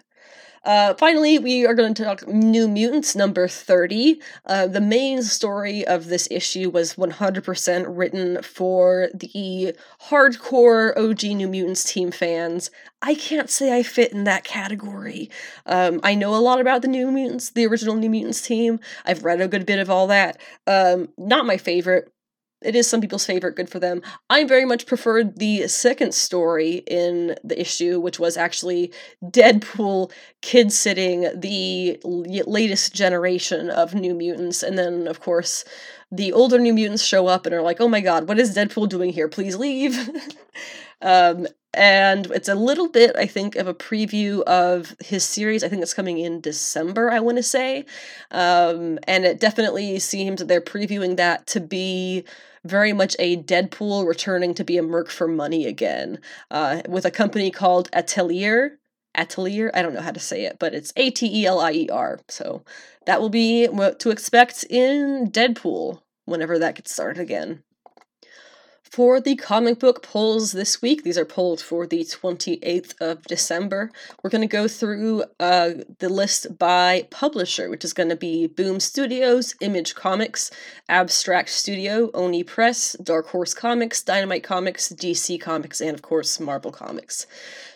Uh, finally, we are going to talk New Mutants number 30. Uh, the main story of this issue was 100% written for the hardcore OG New Mutants team fans. I can't say I fit in that category. Um, I know a lot about the New Mutants, the original New Mutants team. I've read a good bit of all that. Um, not my favorite, it is some people's favorite, good for them. I very much preferred the second story in the issue, which was actually Deadpool kid sitting the latest generation of New Mutants. And then, of course, the older New Mutants show up and are like, oh my god, what is Deadpool doing here? Please leave. <laughs> um, and it's a little bit, I think, of a preview of his series. I think it's coming in December, I want to say. Um, and it definitely seems that they're previewing that to be very much a Deadpool returning to be a merc for money again, uh, with a company called Atelier. Atelier. I don't know how to say it, but it's A T E L I E R. So that will be what to expect in Deadpool whenever that gets started again for the comic book polls this week. These are polled for the 28th of December. We're going to go through uh, the list by publisher, which is going to be Boom Studios, Image Comics, Abstract Studio, Oni Press, Dark Horse Comics, Dynamite Comics, DC Comics, and of course Marvel Comics.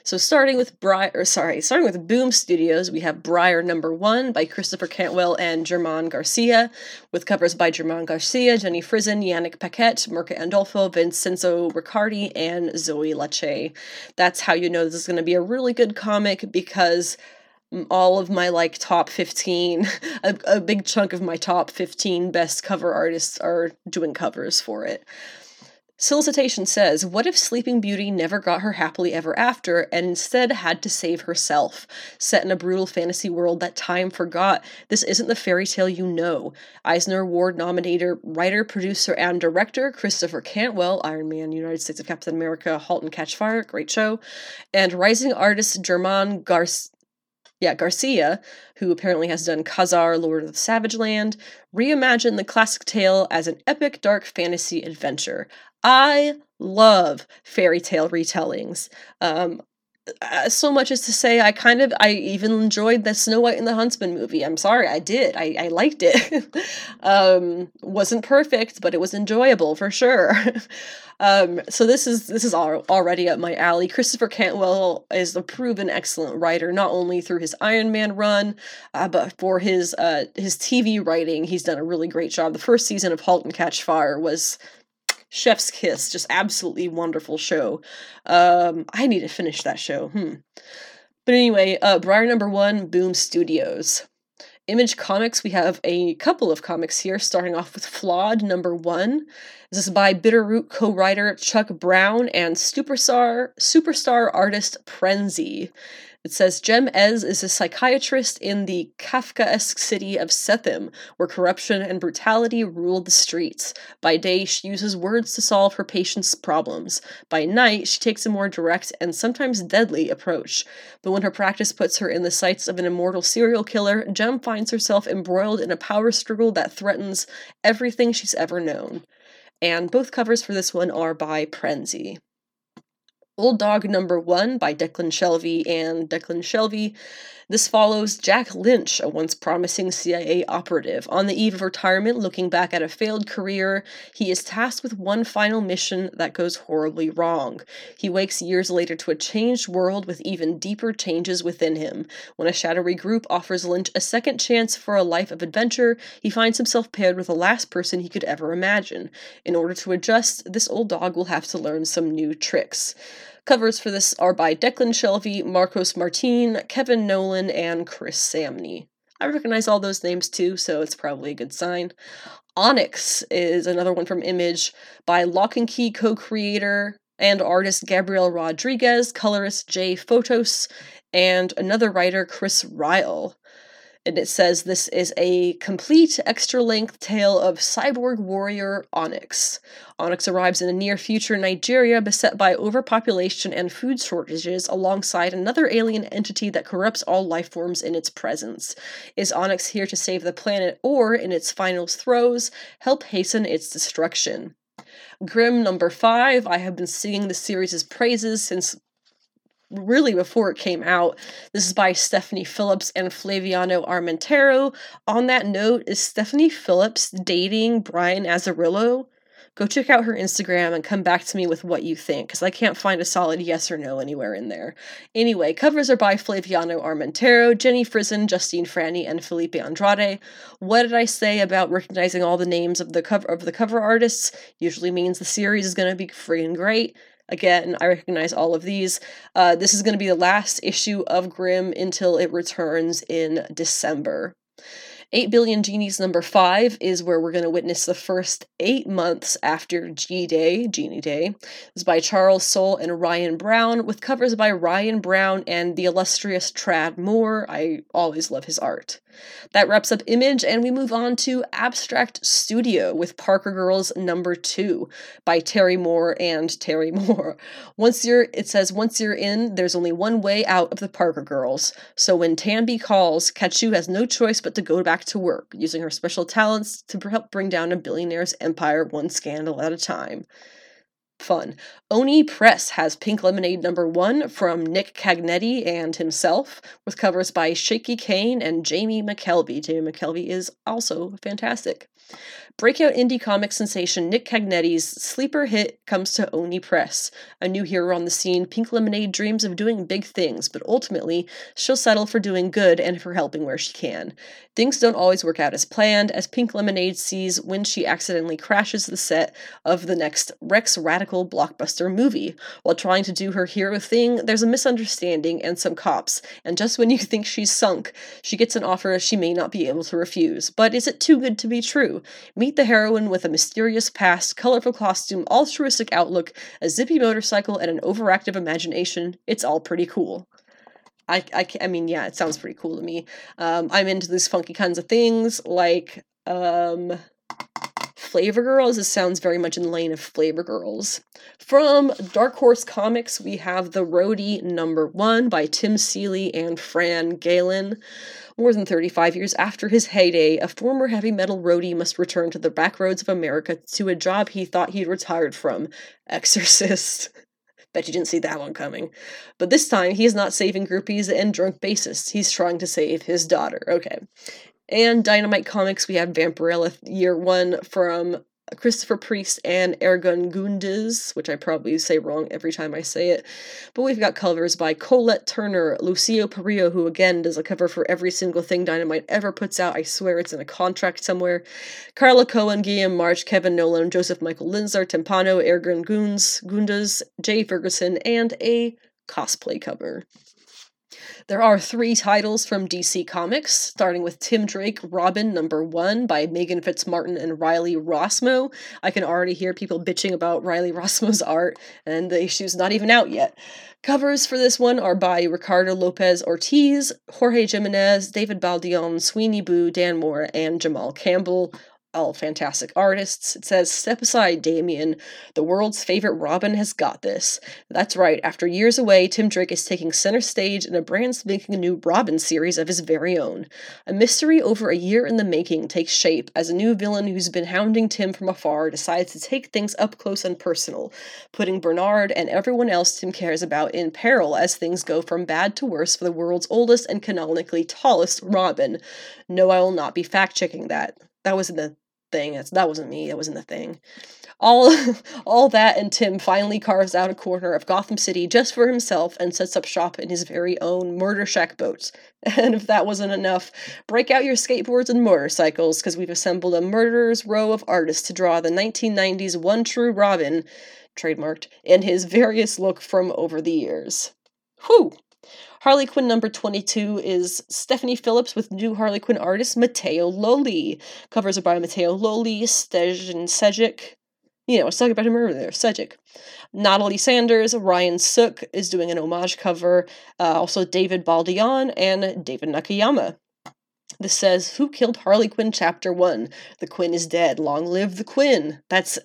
So starting with Briar, or sorry, starting with Boom Studios, we have Briar Number One by Christopher Cantwell and Germán Garcia, with covers by Germán Garcia, Jenny Frison, Yannick Paquette, Mirka Andolfo, Vincenzo Riccardi, and Zoe Lacchei. That's how you know this is going to be a really good comic because all of my like top 15 <laughs> a, a big chunk of my top 15 best cover artists are doing covers for it Solicitation says, What if Sleeping Beauty never got her happily ever after and instead had to save herself? Set in a brutal fantasy world that time forgot, this isn't the fairy tale you know. Eisner Award nominator, writer, producer, and director Christopher Cantwell, Iron Man, United States of Captain America, Halt and Catch Fire, great show, and rising artist Germán Garcia yeah, Garcia, who apparently has done Ka-Zar, Lord of the Savage Land, reimagined the classic tale as an epic dark fantasy adventure. I love fairy tale retellings. Um, uh, so much as to say I kind of I even enjoyed the Snow White and the Huntsman movie. I'm sorry, I did. I, I liked it. <laughs> um, wasn't perfect, but it was enjoyable for sure. <laughs> um, so this is this is all, already up my alley. Christopher Cantwell is a proven excellent writer, not only through his Iron Man run, uh, but for his uh, his TV writing. He's done a really great job. The first season of *Halt and Catch Fire* was Chef's Kiss, just absolutely wonderful show. Um, I need to finish that show. Hmm. But anyway, uh, Briar number one, Boom Studios. Image Comics, we have a couple of comics here, starting off with Flawed number one. This is by Bitterroot co-writer Chuck Brown and superstar superstar artist Prenzy. It says Jem Ez is a psychiatrist in the Kafkaesque city of Sethim, where corruption and brutality rule the streets. By day, she uses words to solve her patients' problems. By night, she takes a more direct and sometimes deadly approach. But when her practice puts her in the sights of an immortal serial killer, Jem finds herself embroiled in a power struggle that threatens everything she's ever known. And both covers for this one are by Prenzy. Old Dog Number One by Declan Shalvey and Declan Shalvey this follows Jack Lynch, a once promising CIA operative. On the eve of retirement, looking back at a failed career, he is tasked with one final mission that goes horribly wrong. He wakes years later to a changed world with even deeper changes within him. When a shadowy group offers Lynch a second chance for a life of adventure, he finds himself paired with the last person he could ever imagine. In order to adjust, this old dog will have to learn some new tricks. Covers for this are by Declan Shalvey, Marcos Martin, Kevin Nolan, and Chris Samnee. I recognize all those names too, so it's probably a good sign. Onyx is another one from Image by Lock and Key co creator and artist Gabriel Rodriguez, colorist Jay Fotos, and another writer, Chris Ryall and it says this is a complete extra length tale of cyborg warrior Onyx. Onyx arrives in the near future Nigeria beset by overpopulation and food shortages alongside another alien entity that corrupts all life forms in its presence. Is Onyx here to save the planet or, in its final throes, help hasten its destruction? Grimm number five. I have been singing the series' praises since really before it came out. This is by Stephanie Phillips and Flaviano Armentaro. On that note, is Stephanie Phillips dating Brian Azzarello? Go check out her Instagram and come back to me with what you think, because I can't find a solid yes or no anywhere in there. Anyway, covers are by Flaviano Armentaro, Jenny Frison, Justine Frany, and Felipe Andrade. What did I say about recognizing all the names of the cover of the cover artists? Usually means the series is gonna be free and great. Again, I recognize all of these. Uh, this is going to be the last issue of Grimm until it returns in December. 8 Billion Genies number 5 is where we're going to witness the first eight months after G Day, Genie Day. It's by Charles Soule and Ryan Browne, with covers by Ryan Browne and the illustrious Tradd Moore. I always love his art. That wraps up Image, and we move on to Abstract Studio with Parker Girls number two by Terry Moore and Terry <laughs> Moore. Once you're, it says, once you're in, there's only one way out of the Parker Girls. So when Tambi calls, Katchoo has no choice but to go back to work, using her special talents to help bring down a billionaire's empire one scandal at a time fun. Oni Press has Pink Lemonade number one from Nick Cagnetti and himself, with covers by Shaky Kane and Jamie McKelvie. Jamie McKelvie is also fantastic. Breakout indie comic sensation Nick Cagnetti's sleeper hit comes to Oni Press. A new hero on the scene, Pink Lemonade dreams of doing big things, but ultimately, she'll settle for doing good and for helping where she can. Things don't always work out as planned, as Pink Lemonade sees when she accidentally crashes the set of the next Rex Radical blockbuster movie. While trying to do her hero thing, there's a misunderstanding and some cops, and just when you <laughs> think she's sunk, she gets an offer she may not be able to refuse. But is it too good to be true? Meet the heroine with a mysterious past, colorful costume, altruistic outlook, a zippy motorcycle, and an overactive imagination. It's all pretty cool. I, I, I mean, yeah, it sounds pretty cool to me. Um, I'm into these funky kinds of things, like um, Flavor Girls. This sounds very much in the lane of Flavor Girls. From Dark Horse Comics, we have The Roadie number one by Tim Seeley and Fran Galen. More than 35 years after his heyday, a former heavy metal roadie must return to the back roads of America to a job he thought he'd retired from Exorcist. <laughs> Bet you didn't see that one coming. But this time, he is not saving groupies and drunk bassists. He's trying to save his daughter. Okay. And Dynamite Comics, we have Vampirella Year One from Christopher Priest and Ergun Gundes, which I probably say wrong every time I say it. But we've got covers by Colette Turner, Lucio Parrillo, who again does a cover for every single thing Dynamite ever puts out. I swear it's in a contract somewhere. Carla Cohen, Guillaume March, Kevin Nolan, Joseph Michael Linsner, Timpano, Ergun Gundes, Gundes, Jay Ferguson, and a cosplay cover. There are three titles from DC Comics, starting with Tim Drake Robin number one by Meghan Fitzmartin and Riley Rossmo. I can already hear people bitching about Riley <laughs> Rossmo's art, and the issue's not even out yet. Covers for this one are by Ricardo Lopez Ortiz, Jorge Jimenez, David Baldeón, Sweeney Boo, Dan Moore, and Jamal Campbell all fantastic artists. It says, Step aside, Damian. The world's favorite Robin has got this. That's right, after years away, Tim Drake is taking center stage in a brand spanking new Robin series of his very own. A mystery over a year in the making takes shape as a new villain who's been hounding Tim from afar decides to take things up close and personal, putting Bernard and everyone else Tim cares about in peril as things go from bad to worse for the world's oldest and canonically tallest Robin. No, I will not be fact checking that. That was in the thing. That's, that wasn't me. That wasn't the thing. All, <laughs> all that, and Tim finally carves out a corner of Gotham City just for himself and sets up shop in his very own murder shack boat. <laughs> And if that wasn't enough, break out your skateboards and motorcycles because we've assembled a murderer's row of artists to draw the 1990s One True Robin, trademarked, in his <laughs> various look from over the years. Whew! Harley Quinn number 22 is Stephanie Phillips with new Harley Quinn artist Matteo Lolli. Covers are by Matteo Lolli, Stezhin Sejic. You know, I was talking about him earlier, Sejic. Natalie Sanders, Ryan Sook is doing an homage cover. Uh, also, David Baldeón and David Nakayama. This says, Who killed Harley Quinn Chapter 1? The Quinn is dead. Long live the Quinn. That's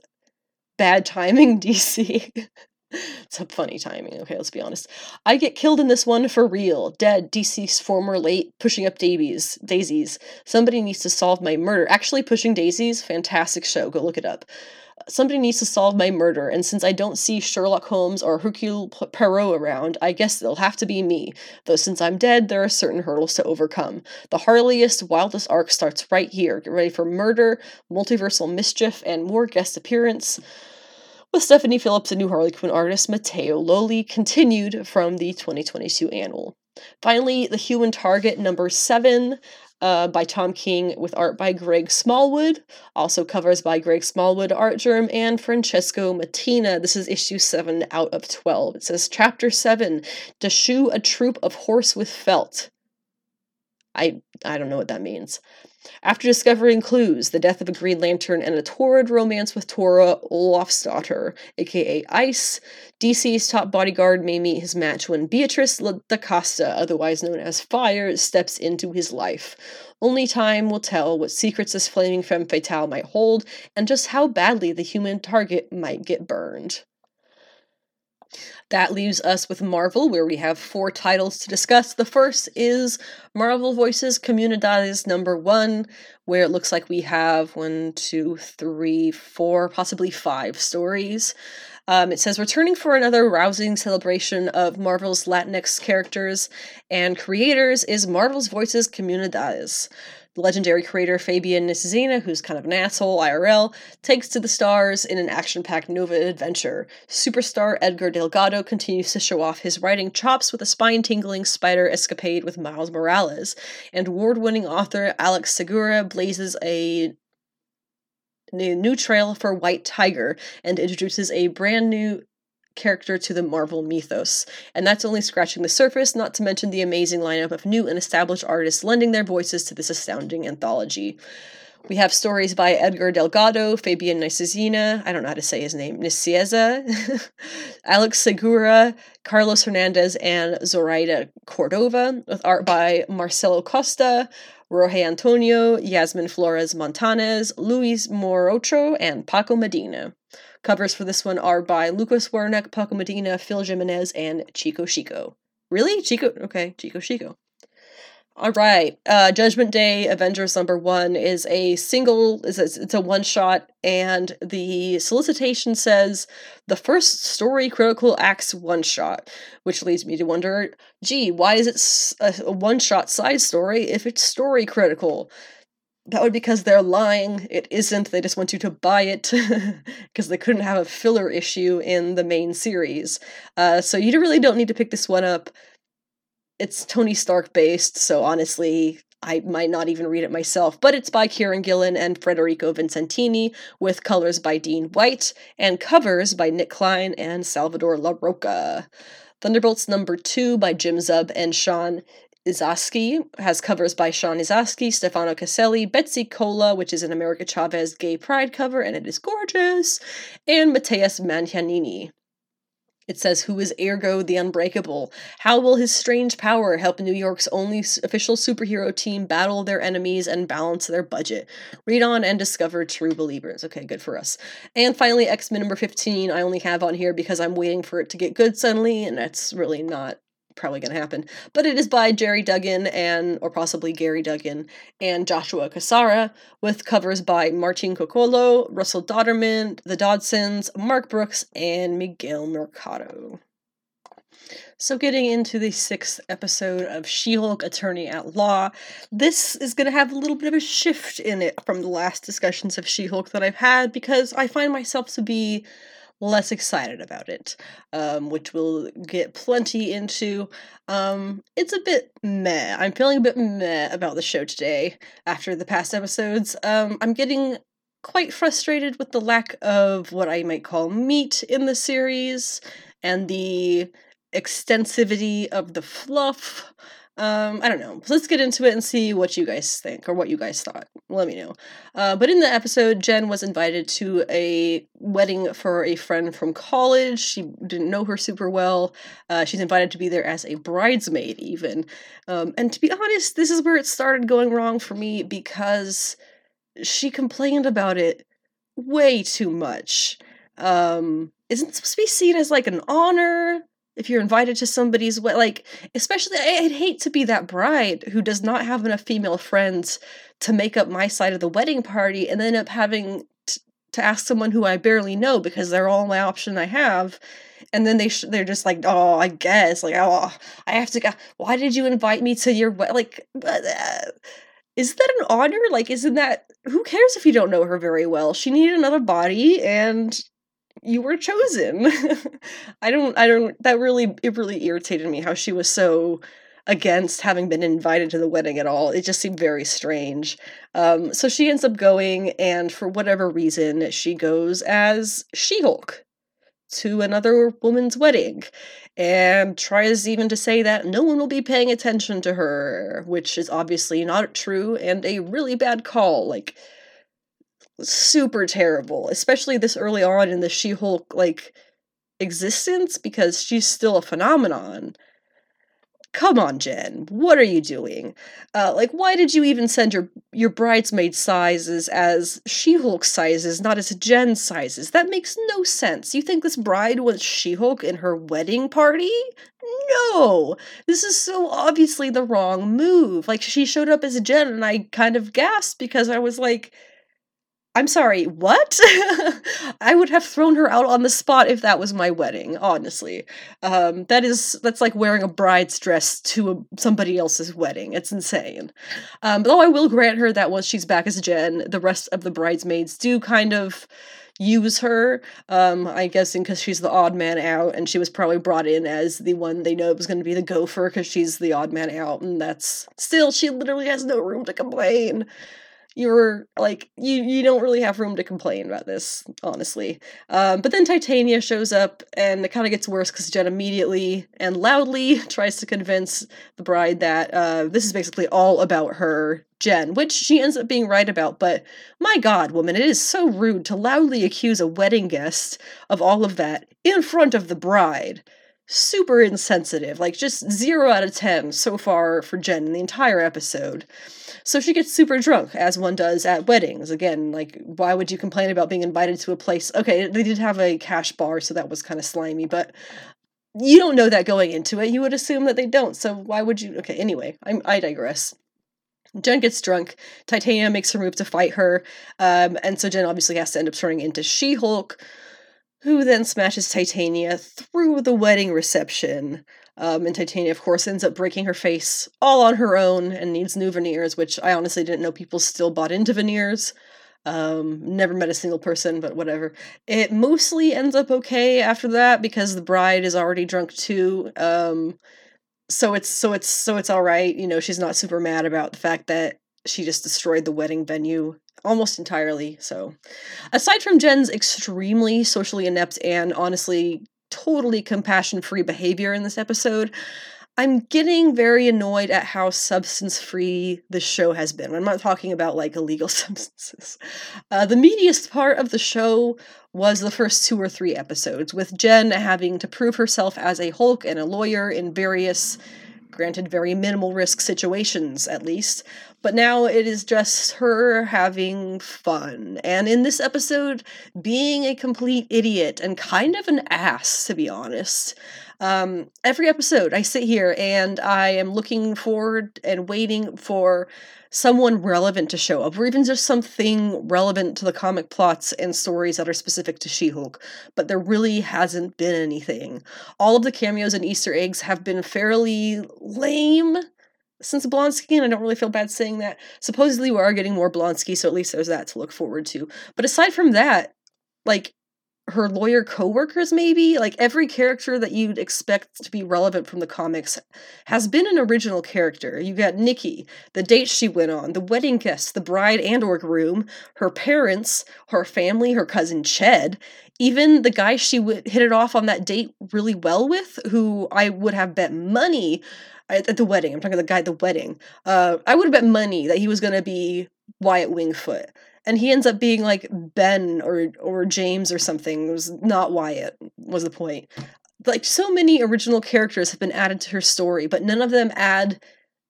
bad timing, <laughs> DC. It's a funny timing. Okay, let's be honest. I get killed in this one for real. Dead, deceased, former, late, pushing up daisies. Daisies. Somebody needs to solve my murder. Actually, pushing daisies, fantastic show. Go look it up. Somebody needs to solve my murder, and since I don't see Sherlock Holmes or Hercule Poirot around, I guess it'll have to be me. Though since I'm dead, there are certain hurdles to overcome. The Harleyest, wildest arc starts right here. Get ready for murder, multiversal mischief, and more guest appearance with Stephanie Phillips and new Harley Quinn artist Matteo Lolli continued from the 2022 annual. Finally, The Human Target number 7 uh, by Tom King with art by Greg Smallwood, also covers by Greg Smallwood, Artgerm, and Francesco Mattina. This is issue 7 out of 12. It says Chapter 7 To Shoe a Troop of Horse with Felt. I I don't know what that means. After discovering clues, the death of a Green Lantern, and a torrid romance with Tora Olafsdottir, aka Ice, DC's top bodyguard may meet his match when Beatrice da Costa, otherwise known as Fire, steps into his life. Only time will tell what secrets this flaming femme fatale might hold, and just how badly the human target might get burned. That leaves us with Marvel, where we have four titles to discuss. The first is Marvel Voices Comunidades number one, where it looks like we have one, two, three, four, possibly five stories. Um, it says returning for another rousing celebration of Marvel's Latinx characters and creators is Marvel's Voices Comunidades. The legendary creator Fabian Nicieza, who's kind of an asshole IRL, takes to the stars in an action packed Nova adventure. Superstar Edgar Delgado continues to show off his writing chops with a spine tingling spider escapade with Miles Morales, and award winning author Alex Segura blazes a new trail for White Tiger and introduces a brand new character to the Marvel mythos. And that's only scratching the surface, not to mention the amazing lineup of new and established artists lending their voices to this astounding anthology. We have stories by Edgar Delgado, Fabian Nicieza, I don't know how to say his name, Nicieza, <laughs> Alex Segura, Carlos Hernandez, and Zoraida Cordova, with art by Marcelo Costa, Roge Antonio, Yasmin Flores Montanes, Luis Morocho, and Paco Medina. Covers for this one are by Lucas Werneck, Paco Medina, Phil Jimenez, and Chico Chico. Really? Chico? Okay, Chico Chico. All right. Uh, Judgment Day Avengers number one is a single. Is a, it's a one shot, and the solicitation says the first story critical acts one shot, which leads me to wonder, gee, why is it a one shot side story if it's story critical? That would be because they're lying. It isn't. They just want you to buy it <laughs> because they couldn't have a filler issue in the main series. Uh, so you really don't need to pick this one up. It's Tony Stark based, so honestly, I might not even read it myself, but it's by Kieron Gillen and Federico Vicentini, with colors by Dean White and covers by Nic Klein and Salvador Larroca. Thunderbolts number two by Jim Zub and Sean Izaakse has covers by Sean Izaakse, Stefano Caselli, Betsy Cola, which is an America Chavez gay pride cover, and it is gorgeous, and Mateus Mangianini. It says, Who is Ergo the Unbreakable? How will his strange power help New York's only official superhero team battle their enemies and balance their budget? Read on and discover true believers. Okay, good for us. And finally, X Men number 15, I only have on here because I'm waiting for it to get good suddenly, and that's really not probably going to happen. But it is by Gerry Duggan and, or possibly Gary Duggan, and Joshua Cassara, with covers by Martin Coccolo, Russell Dauterman, The Dodsons, Mark Brooks, and Miguel Mercado. So, getting into the sixth episode of She Hulk Attorney at Law, this is going to have a little bit of a shift in it from the last discussions of She Hulk that I've had because I find myself to be less excited about it, um, which we'll get plenty into. Um, it's a bit meh. I'm feeling a bit meh about the show today after the past episodes. Um, I'm getting quite frustrated with the lack of what I might call meat in the series and the extensivity of the fluff. Um, I don't know. Let's get into it and see what you guys think or what you guys thought. Let me know. Uh, but in the episode, Jen was invited to a wedding for a friend from college. She didn't know her super well. Uh, she's invited to be there as a bridesmaid, even. Um, and to be honest, this is where it started going wrong for me because she complained about it way too much. Um, isn't supposed to be seen as like an honor if you're invited to somebody's wedding, like especially I'd hate to be that bride who does not have enough female friends to make up my side of the wedding party and end up having t- to ask someone who I barely know because they're all my option I have. And then they sh- they're just like oh I guess like oh I have to go why did you invite me to your wedding like uh, is that an honor? Like isn't that who cares if you don't know her very well? She needed another body and you were chosen. <laughs> I don't I don't that really it really irritated me how she was so against having been invited to the wedding at all. It just seemed very strange. Um, so she ends up going, and for whatever reason, she goes as She Hulk. to another woman's wedding and tries even to say that no one will be paying attention to her, which is obviously not true and a really bad call. Like, super terrible, especially this early on in the She Hulk, like, existence because she's still a phenomenon. Come on jen what are you doing? Uh, like why did you even send your your bridesmaid sizes as she-hulk sizes not as jen sizes? That makes no sense. You think this bride was she-hulk in her wedding party? No! This is so obviously the wrong move. Like she showed up as jen and i kind of gasped because i was like I'm sorry, what? <laughs> I would have thrown her out on the spot if that was my wedding, honestly. Um, that is, that's like wearing a bride's dress to a, somebody else's wedding. It's insane. Um, though I will grant her that once she's back as Jen, the rest of the bridesmaids do kind of use her. Um, I'm guessing because she's the odd man out, and she was probably brought in as the one they know was going to be the gopher because she's the odd man out, and that's still, she literally has no room to complain you're like you you don't really have room to complain about this honestly. Um, but then titania shows up and it kind of gets worse because jen immediately and loudly <laughs> tries to convince the bride that uh, this is basically all about her jen which she ends up being right about but my god woman it is so rude to loudly accuse a wedding guest of all of that in front of the bride. Super insensitive like just zero out of ten so far for jen in the entire episode so she gets super drunk, as one does at weddings. Again, like, why would you complain about being invited to a place? Okay, they did have a cash bar, so that was kind of slimy, but you don't know that going into it. You would assume that they don't, so why would you? Okay, anyway, I'm, I digress. Jen gets drunk. Titania makes her move to fight her, um, and so Jen obviously has to end up turning into She Hulk, who then smashes Titania through the wedding reception. Um, and Titania, of course, ends up breaking her face all on her own and needs new veneers, which I honestly didn't know people still bought into veneers. Um, never met a single person, but whatever. It mostly ends up okay after that because the bride is already drunk too. Um, so it's so it's so it's all right. You know, she's not super mad about the fact that she just destroyed the wedding venue almost entirely. So, aside from Jen's extremely socially inept and honestly totally compassion free behavior in this episode. I'm getting very annoyed at how substance free the show has been. I'm not talking about like illegal <laughs> substances. Uh, the meatiest part of the show was the first two or three episodes, with Jen having to prove herself as a Hulk and a lawyer in various granted very minimal risk situations at least but now it is just her having fun. And in this episode being a complete idiot and kind of an ass to be honest. Um, every episode i sit here and i am looking forward and waiting for someone relevant to show up, or even just something relevant to the comic plots and stories that are specific to She Hulk, but there really hasn't been anything. All of the cameos and Easter eggs have been fairly lame since Blonsky, and I don't really feel bad saying that. Supposedly, we are getting more Blonsky, so at least there's that to look forward to. But aside from that, like, her lawyer co-workers maybe? Like every character that you'd expect to be relevant from the comics has been an original character. You got nikki the date she went on the wedding guests the bride and or groom her parents her family her cousin ched even the guy she w- hit it off on that date really well with who i would have bet money at the wedding i'm talking the guy at the wedding uh, i would have bet money that he was going to be wyatt wingfoot and he ends up being like Ben or or James or something. It was not Wyatt was the point. Like so many original characters have been added to her story, but none of them add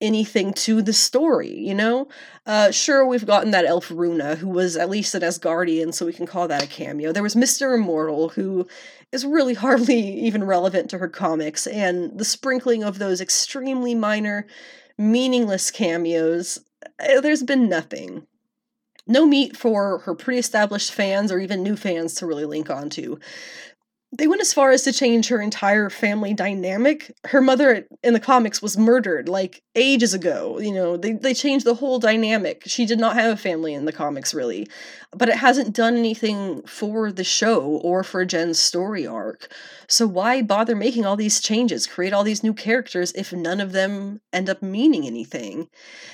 anything to the story, you know? Uh, sure, we've gotten that elf Runa, who was at least an Asgardian, so we can call that a cameo. There was Mr. Immortal, who is really <laughs> hardly even relevant to her comics, and the sprinkling of those extremely minor, meaningless cameos, eh, there's been nothing no meat for her pre established fans or even new fans to really link onto. They went as far as to change her entire family dynamic. Her mother in the comics was murdered like ages ago. You know, they, they changed the whole dynamic. She did not have a family in the comics, really. But it hasn't done anything for the show or for Jen's story arc. So why bother making all these changes, create all these new characters if none of them end up meaning anything?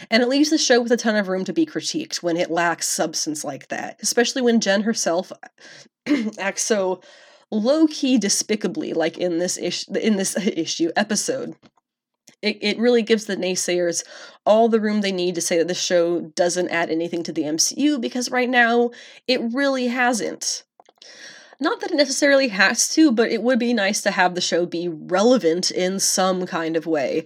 And it leaves the show with a ton of room to be critiqued when it lacks substance like that, especially when Jen herself <clears throat> acts so low key despicably, like in this issue, in this <laughs> issue episode. It, it really gives the naysayers all the room they need to say that the show doesn't add anything to the MCU because right now it really hasn't. Not that it necessarily has to, but it would be nice to have the show be relevant in some kind of way.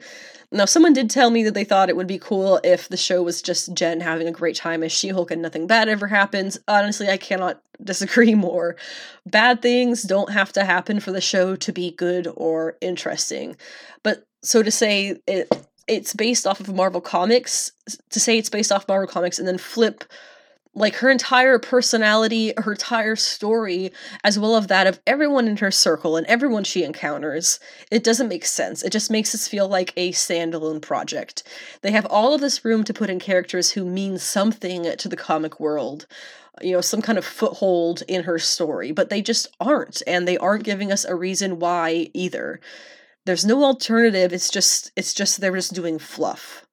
Now, someone did tell me that they thought it would be cool if the show was just Jen having a great time as She Hulk and nothing bad ever happens. Honestly, I cannot <laughs> disagree more. Bad things don't have to happen for the show to be good or interesting. But so to say it it's based off of Marvel Comics, to say it's based off Marvel Comics and then flip like her entire personality, her entire story, as well as that of everyone in her circle and everyone she encounters, it doesn't make sense. It just makes us feel like a standalone project. They have all of this room to put in characters who mean something to the comic world, you know, some kind of foothold in her story, but they just aren't, and they aren't giving us a reason why either. There's no alternative. It's just it's just they're just doing fluff.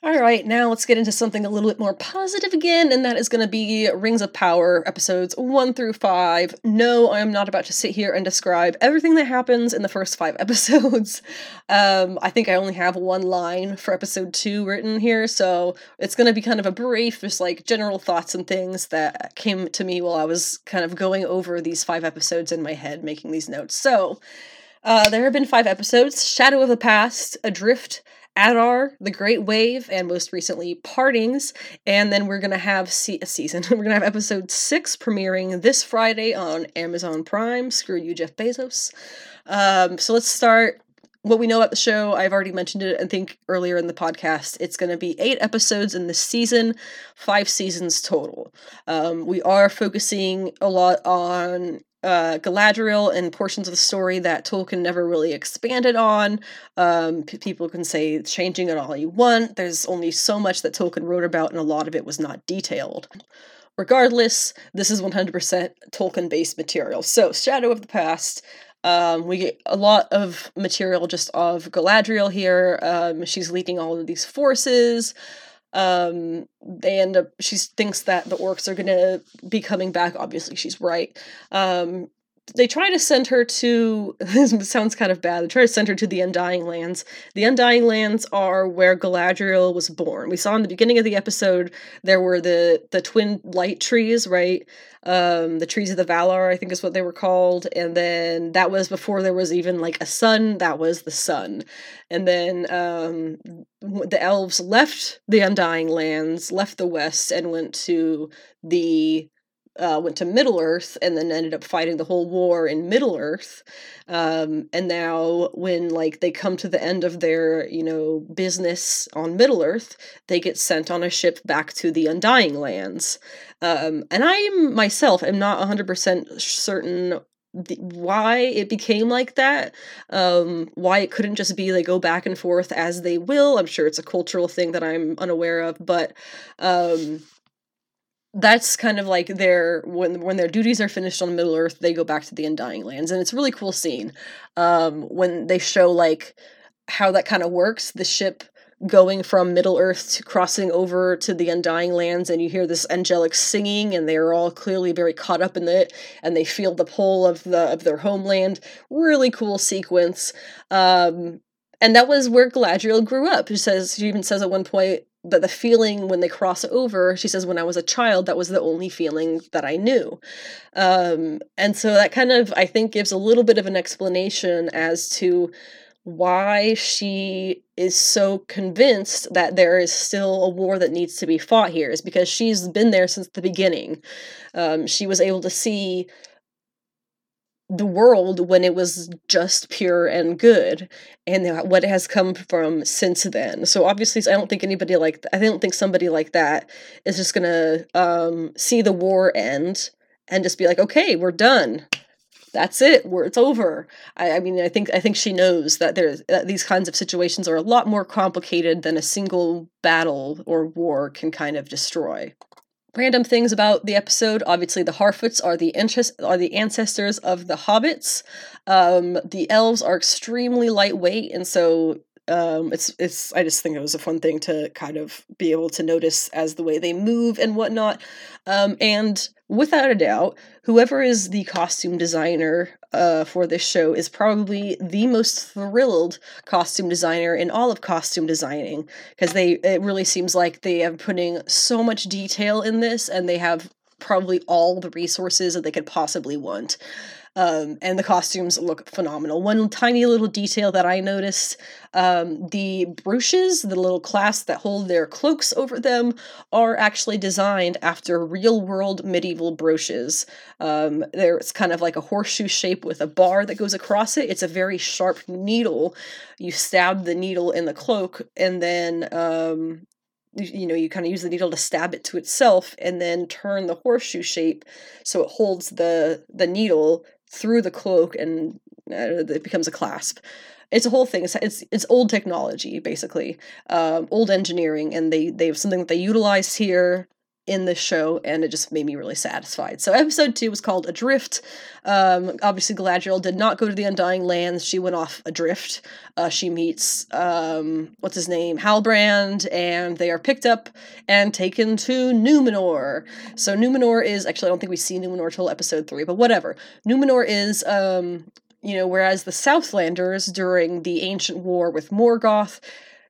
All right, now let's get into something a little bit more positive again, and that is going to be Rings of Power episodes 1 through 5. No, I am not about to sit here and describe everything that happens in the first five <laughs> episodes. Um, I think I only have one line for episode 2 written here, so it's going to be kind of a brief, just like general thoughts and things that came to me while I was kind of going over these five episodes in my head, making these notes. So, uh, there have been five episodes Shadow of the Past, Adrift, Adar, The Great Wave, and most recently Partings. And then we're going to have se- a season. <laughs> we're going to have episode six premiering this Friday on Amazon Prime. Screw you, Jeff Bezos. Um, so let's start what we know about the show, I've already mentioned it, I think earlier in the podcast. It's going to be eight episodes in this season, five seasons total. Um, we are focusing a lot on uh, Galadriel and portions of the story that Tolkien never really expanded on. Um, p- people can say changing it all you want. There's only so much that Tolkien wrote about, and a lot of it was not detailed. Regardless, this is 100% Tolkien based material. So, Shadow of the Past. Um, we get a lot of material just of Galadriel here. Um, she's leading all of these forces um they end up she thinks that the orcs are gonna be coming back. Obviously she's right. Um they try to send her to <laughs> this sounds kind of bad. They try to send her to the undying lands. The undying lands are where galadriel was born. We saw in the beginning of the episode there were the the twin light trees right um the trees of the valar i think is what they were called and then that was before there was even like a sun that was the sun and then um the elves left the undying lands left the west and went to the uh, went to Middle Earth and then ended up fighting the whole war in Middle Earth. Um, and now, when like they come to the end of their you know business on Middle Earth, they get sent on a ship back to the Undying Lands. Um, and I myself am not hundred percent certain why it became like that um why it couldn't just be they go back and forth as they will i'm sure it's a cultural thing that i'm unaware of but um that's kind of like their when when their duties are finished on Middle Earth, they go back to the Undying Lands, and it's a really cool scene um, when they show like how that kind of works. The ship going from Middle Earth to crossing over to the Undying Lands, and you hear this angelic singing, and they are all clearly very caught up in it, and they feel the pull of the of their homeland. Really cool sequence. Um, and that was where Galadriel grew up. She says she even says at one point that the feeling when they cross over, she says, when I was a child, that was the only feeling that I knew. Um, and so that kind of, I think, gives a little bit of an explanation as to why she is so convinced that there is still a war that needs to be fought here is because she's been there since the beginning. Um, she was able to see the world when it was just pure and good and what it has come from since then so obviously i don't think anybody like i don't think somebody like that is just gonna um, see the war end and just be like okay we're done that's it we're, it's over I, I mean i think i think she knows that there's that these kinds of situations are a lot more complicated than a single battle or war can kind of destroy Random things about the episode. Obviously, the Harfoots are the interest are the ancestors of the hobbits. Um, the elves are extremely lightweight, and so um, it's it's. I just think it was a fun thing to kind of be able to notice as the way they move and whatnot. Um, and without a doubt, whoever is the costume designer uh, for this show is probably the most thrilled costume designer in all of costume designing because they it really seems like they are putting so much detail in this and they have probably all the resources that they could possibly want. Um, and the costumes look phenomenal. One tiny little detail that I noticed um, the brooches, the little clasps that hold their cloaks over them, are actually designed after real world medieval brooches. Um, there's kind of like a horseshoe shape with a bar that goes across it. It's a very sharp needle. You stab the needle in the cloak, and then um, you know you kind of use the needle to stab it to itself and then turn the horseshoe shape so it holds the the needle through the cloak and uh, it becomes a clasp. It's a whole thing. It's it's, it's old technology, basically, um, old engineering, and they they have something that they utilize here in this show, and it just made me really satisfied. So episode two was called Adrift. Um, obviously, Galadriel did not go to the Undying Lands. She went off adrift. Uh, she meets um, what's his name, Halbrand, and they are picked up and taken to Numenor. So Numenor is actually I don't think we see Numenor till episode three, but whatever. Numenor is um, you know, whereas the Southlanders during the ancient war with Morgoth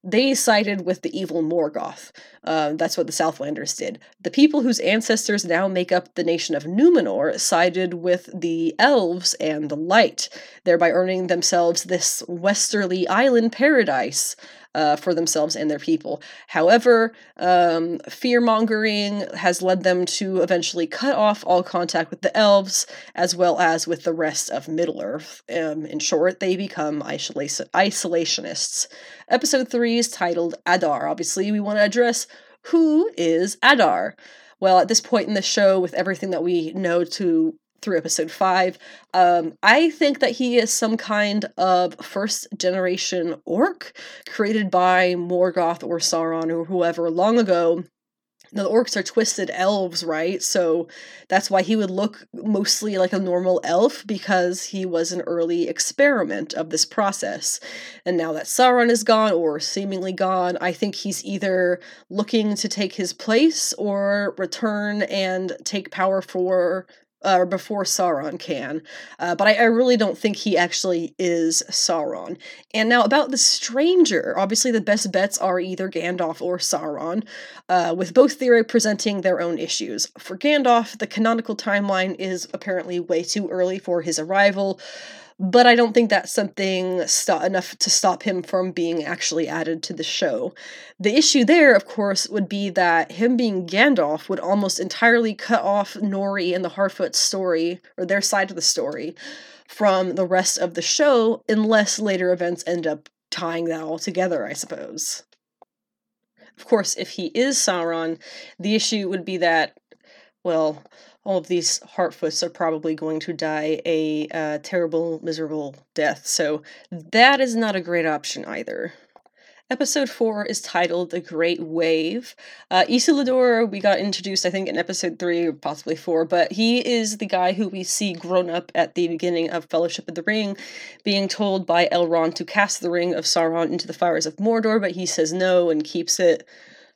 they sided with the evil Morgoth. Uh, that's what the Southlanders did. The people whose ancestors now make up the nation of Numenor sided with the elves and the light, thereby earning themselves this westerly island paradise uh, for themselves and their people. However, um, fear mongering has led them to eventually cut off all contact with the elves as well as with the rest of Middle Earth. Um, in short, they become isolation- isolationists. Episode 3 is titled Adar. Obviously, we want to address who is Adar. Well, at this point in the show, with everything that we know to through episode five. Um, I think that he is some kind of first generation orc created by Morgoth or Sauron or whoever long ago. Now, the orcs are twisted elves, right? So that's why he would look mostly like a normal elf because he was an early experiment of this process. And now that Sauron is gone or seemingly gone, I think he's either looking to take his place or return and take power for or before Sauron can. Uh, but I, I, really don't think he actually is Sauron. And now about the stranger, obviously the best bets are either Gandalf or Sauron, uh, with both theory presenting their own issues. For Gandalf, the canonical timeline is apparently way too early for his arrival but I don't think that's something st- enough to stop him from being actually added to the show. The issue there, of course, would be that him being Gandalf would almost entirely cut off Nori and the Harfoot story, or their side of the story, from the rest of the show, unless later events end up tying that all together, I suppose. Of course, if he is Sauron, the issue would be that, well, all of these Harfoots are probably going to die a uh, terrible, miserable death, so that is not a great option either. Episode 4 is titled The Great Wave. Uh, we got introduced, I think, in episode 3 or possibly 4, but he is the guy who we see grown up at the beginning of Fellowship of the Ring, being told by Elrond to cast the Ring of Sauron into the fires of Mordor, but he says no and keeps it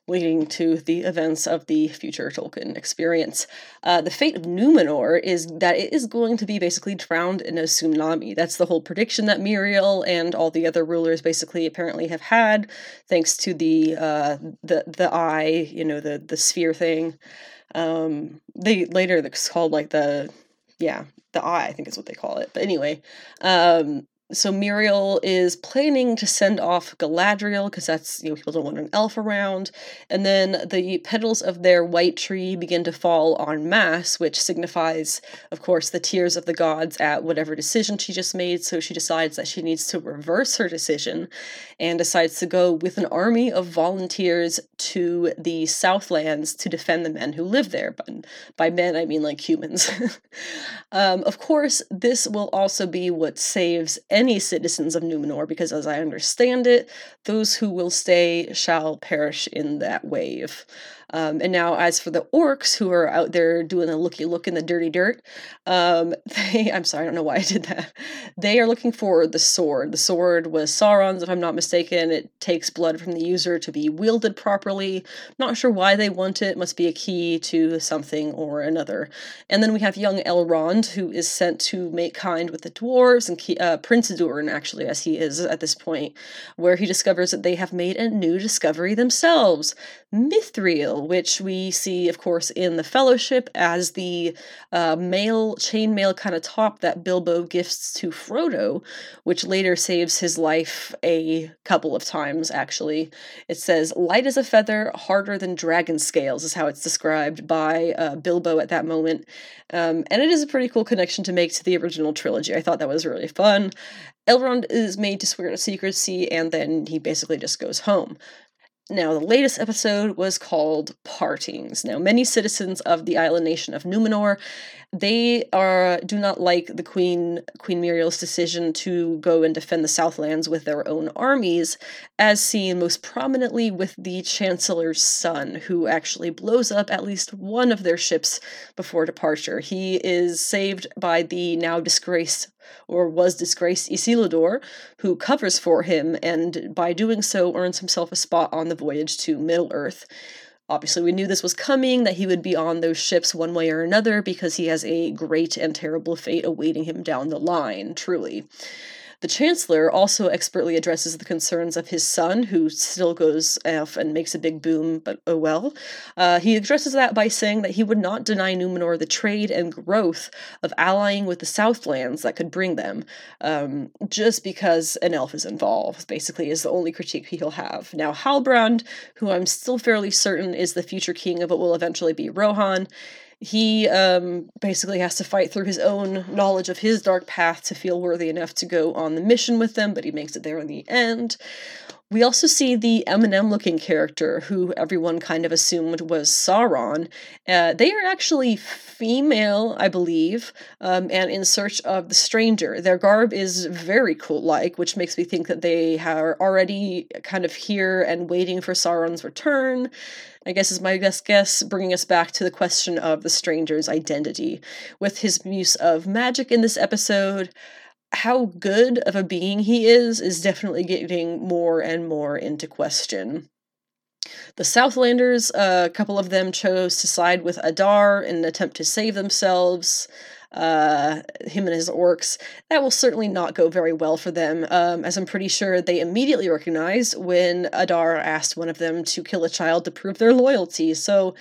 leading to the events of the future Tolkien experience. Uh, the fate of Numenor is that it is going to be basically drowned in a tsunami. That's the whole prediction that Miriel and all the other rulers basically apparently have had, thanks to the uh, the the eye, you know, the the sphere thing. Um, they later it's called like the yeah the eye, I think is what they call it. But anyway, um, so Miriel is planning to send off Galadriel because that's you know people don't want an elf around, and then the petals of their white tree begin to fall en masse, which signifies, of course, the tears of the gods at whatever decision she just made. So she decides that she needs to reverse her decision, and decides to go with an army of volunteers to the Southlands to defend the men who live there. But by men, I mean like humans. <laughs> um, of course, this will also be what saves any citizens of Numenor, because as I understand it, those who will stay shall perish in that wave. Um, and now, as for the orcs who are out there doing a looky look in the dirty dirt, um, <laughs> they, I'm sorry, I don't know why I did that. They are looking for the sword. The sword was Sauron's, if I'm not mistaken. It takes blood from the user to be wielded properly. Not sure why they want it, must be a key to something or another. And then we have young Elrond, who is sent to make kind with the dwarves, and uh, Prince Durin, actually, as he is at this point, where he discovers that they have made a new discovery themselves Mithril, which we see, of course, in the Fellowship as the uh, mail, chainmail kind of top that Bilbo gifts to Frodo, which later saves his life a couple of times, actually. It says, light as a feather, harder than dragon scales, is how it's described by uh, Bilbo at that moment. Um, and it is a pretty cool connection to make to the original trilogy. I thought that was really fun. Elrond is made to swear to secrecy, and then he basically just goes home. Now, the latest episode was called Partings. Now, many citizens of the island nation of Numenor, they are do not like the Queen Queen Miriel's decision to go and defend the Southlands with their own armies, as seen most prominently with the Chancellor's son, who actually blows up at least one of their ships before departure. He is saved by the now disgraced or was disgraced Isildur, who covers for him and by doing so earns himself a spot on the voyage to Middle Earth. Obviously, we knew this was coming, that he would be on those ships one way or another because he has a great and terrible fate awaiting him down the line, truly. The Chancellor also expertly addresses the concerns of his son, who still goes off and makes a big boom, but oh well. Uh, he addresses that by saying that he would not deny Numenor the trade and growth of allying with the Southlands that could bring them, um, just because an elf is involved, basically, is the only critique he'll have. Now, Halbrand, who I'm still fairly certain is the future king of what will eventually be Rohan, he um, basically has to fight through his own knowledge of his dark path to feel worthy enough to go on the mission with them, but he makes it there in the end. We also see the Eminem looking character, who everyone kind of assumed was Sauron. Uh, they are actually female, I believe, um, and in search of the stranger. Their garb is very cool like, which makes me think that they are already kind of here and waiting for Sauron's return. I guess is my best guess, bringing us back to the question of the stranger's identity. With his use of magic in this episode, how good of a being he is is definitely getting more and more into question. The Southlanders, uh, a couple of them chose to side with Adar in an attempt to save themselves. Uh, him and his orcs. That will certainly not go very well for them, um, as I'm pretty sure they immediately recognized when Adar asked one of them to kill a child to prove their loyalty. So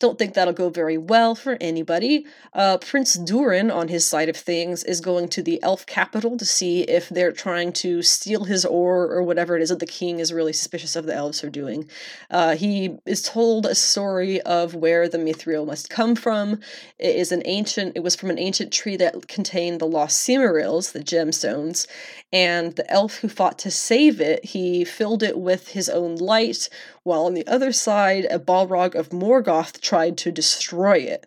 don't think that'll go very well for anybody. Uh, Prince Durin, on his side of things, is going to the elf capital to see if they're trying to steal his ore or whatever it is that the king is really suspicious of the elves are doing. Uh, he is told a story of where the mithril must come from. It is an ancient. It was from an ancient tree that contained the lost Silmarils, the gemstones, and the elf who fought to save it, he filled it with his own light, while on the other side, a Balrog of Morgoth tried to destroy it.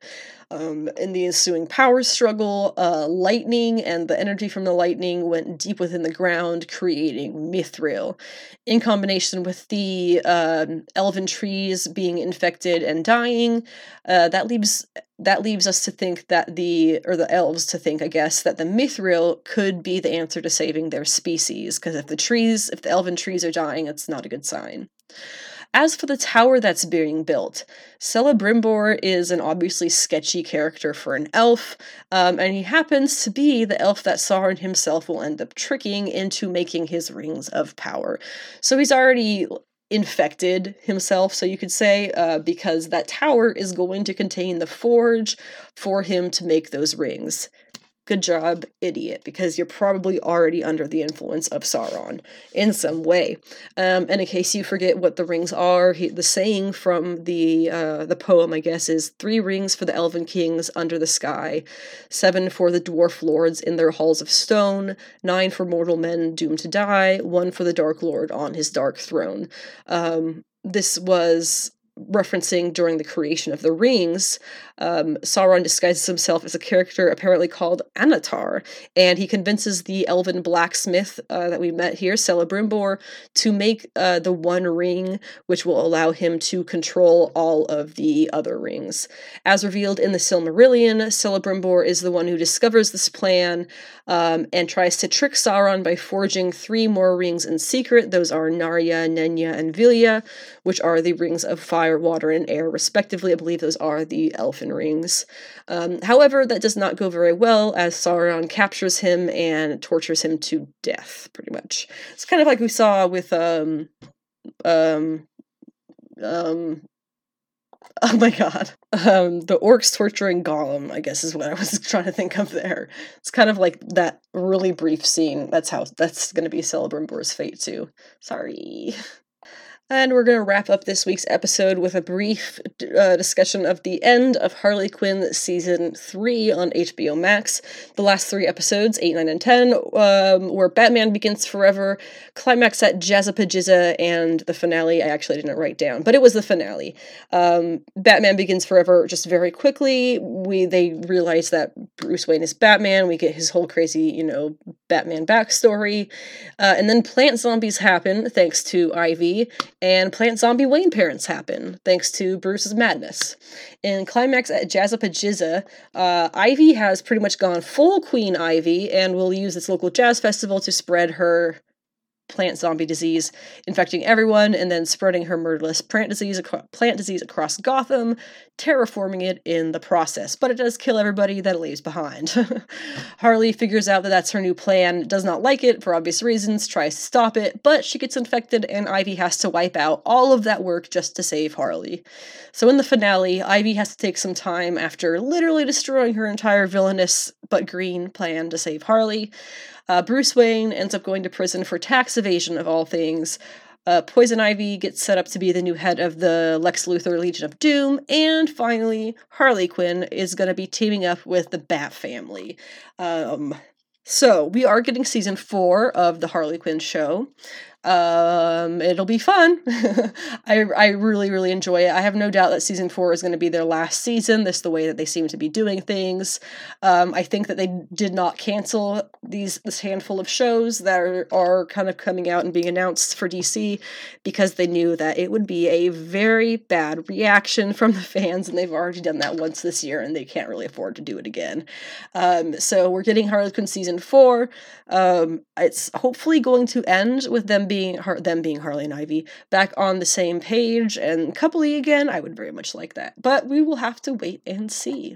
Um, in the ensuing power struggle, uh, lightning and the energy from the lightning went deep within the ground, creating mithril. In combination with the uh, elven trees being infected and dying, uh, that leaves that leaves us to think that the or the elves to think, I guess, that the mithril could be the answer to saving their species. Because if the trees, if the elven trees are dying, it's not a good sign. As for the tower that's being built, Celebrimbor is an obviously sketchy character for an elf, um, and he happens to be the elf that Sauron himself will end up tricking into making his rings of power. So he's already infected himself, so you could say, uh, because that tower is going to contain the forge for him to make those rings. Good job, idiot, because you're probably already under the influence of Sauron in some way. Um, and in case you forget what the rings are, he, the saying from the uh, the poem, I guess, is three rings for the elven kings under the sky, seven for the dwarf lords in their halls of stone, nine for mortal men doomed to die, one for the dark lord on his dark throne. Um, this was referencing during the creation of the rings, um, Sauron disguises himself as a character apparently called Annatar, and he convinces the elven blacksmith uh, that we met here, Celebrimbor, to make uh, the one ring which will allow him to control all of the other rings. As revealed in the Silmarillion, Celebrimbor is the one who discovers this plan um, and tries to trick Sauron by forging three more rings in secret. Those are Narya, Nenya, and Vilya, which are the rings of fire, water, and air, respectively. I believe those are the elfin rings. Um, however, that does not go very well as Sauron captures him and tortures him to death, pretty much. It's kind of like we saw with um um um <laughs> Oh my god. Um, the orcs torturing Gollum, I guess is what I was <laughs> trying to think of there. It's kind of like that really brief scene. That's how that's gonna be Celebrimbor's fate too. Sorry. <laughs> And we're going to wrap up this week's episode with a brief uh, discussion of the end of Harley Quinn season 3 on HBO Max. The last three episodes, 8, 9, and 10, um, were Batman Begins Forever, Climax at Jazzapajizza, and the finale I actually didn't write down, but it was the finale. Um, Batman Begins Forever, just very quickly, we they realize that Bruce Wayne is Batman. We get his whole crazy, you know, Batman backstory. Uh, and then plant zombies happen thanks to Ivy and plant zombie Wayne parents happen, thanks to Bruce's madness. In Climax at Jazzapajizza, uh, Ivy has pretty much gone full Queen Ivy and will use this local jazz festival to spread her plant zombie disease, infecting everyone and then spreading her murderous plant disease, acro- plant disease across Gotham, terraforming it in the process. But it does kill everybody that it leaves behind. <laughs> Harley figures out that that's her new plan, does not like it for obvious reasons, tries to stop it, but she gets infected and Ivy has to wipe out all of that work just to save Harley. So in the finale, Ivy has to take some time after literally destroying her entire villainous but green plan to save Harley. Uh, Bruce Wayne ends up going to prison for tax evasion, of all things. Uh, Poison Ivy gets set up to be the new head of the Lex Luthor Legion of Doom, and finally, Harley Quinn is going to be teaming up with the Bat Family. Um, so, we are getting season four of the Harley Quinn show. Um, it'll be fun. <laughs> I I really really enjoy it. I have no doubt that season four is going to be their last season. This the way that they seem to be doing things. Um, I think that they did not cancel these this handful of shows that are, are kind of coming out and being announced for DC because they knew that it would be a very bad reaction <laughs> from the fans, and they've already done that once this year, and they can't really afford to do it again. Um, so we're getting Harley Quinn season four. Um, it's hopefully going to end with them being them being Harley and Ivy back on the same page and coupley again, I would very much like that. But we will have to wait and see.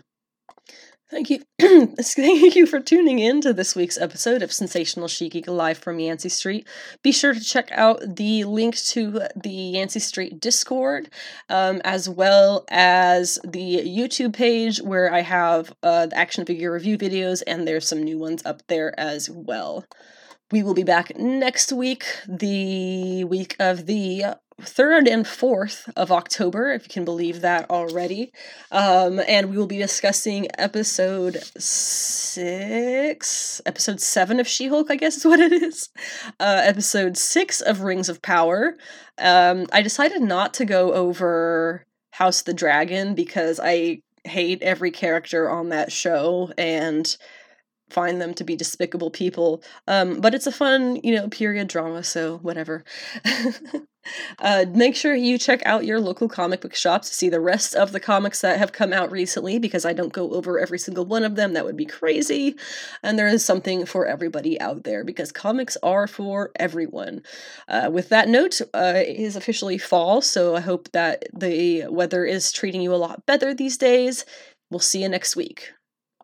Thank you. <clears throat> Thank you for tuning in to this week's episode of Sensational She Geek live from Yancey Street. Be sure to check out the link to the Yancey Street Discord, um, as well as the YouTube page where I have uh, the action figure review videos, and there's some new ones up there as well. We will be back next week, the week of the 3rd and 4th of October, if you can believe that already. Um, and we will be discussing episode 6, episode 7 of She Hulk, I guess is <laughs> what it is. Uh, episode 6 of Rings of Power. Um, I decided not to go over House the Dragon because I hate every character on that show and find them to be despicable people. Um, but it's a fun, you know, period drama, so whatever. <laughs> uh, make sure you check out your local comic book shops to see the rest of the comics that have come out recently because I don't go over every single one of them. That would be crazy. And there is something for everybody out there because comics are for everyone. Uh, with that note, uh, it is officially fall, so I hope that the weather is treating you a lot better these days. We'll see you next week.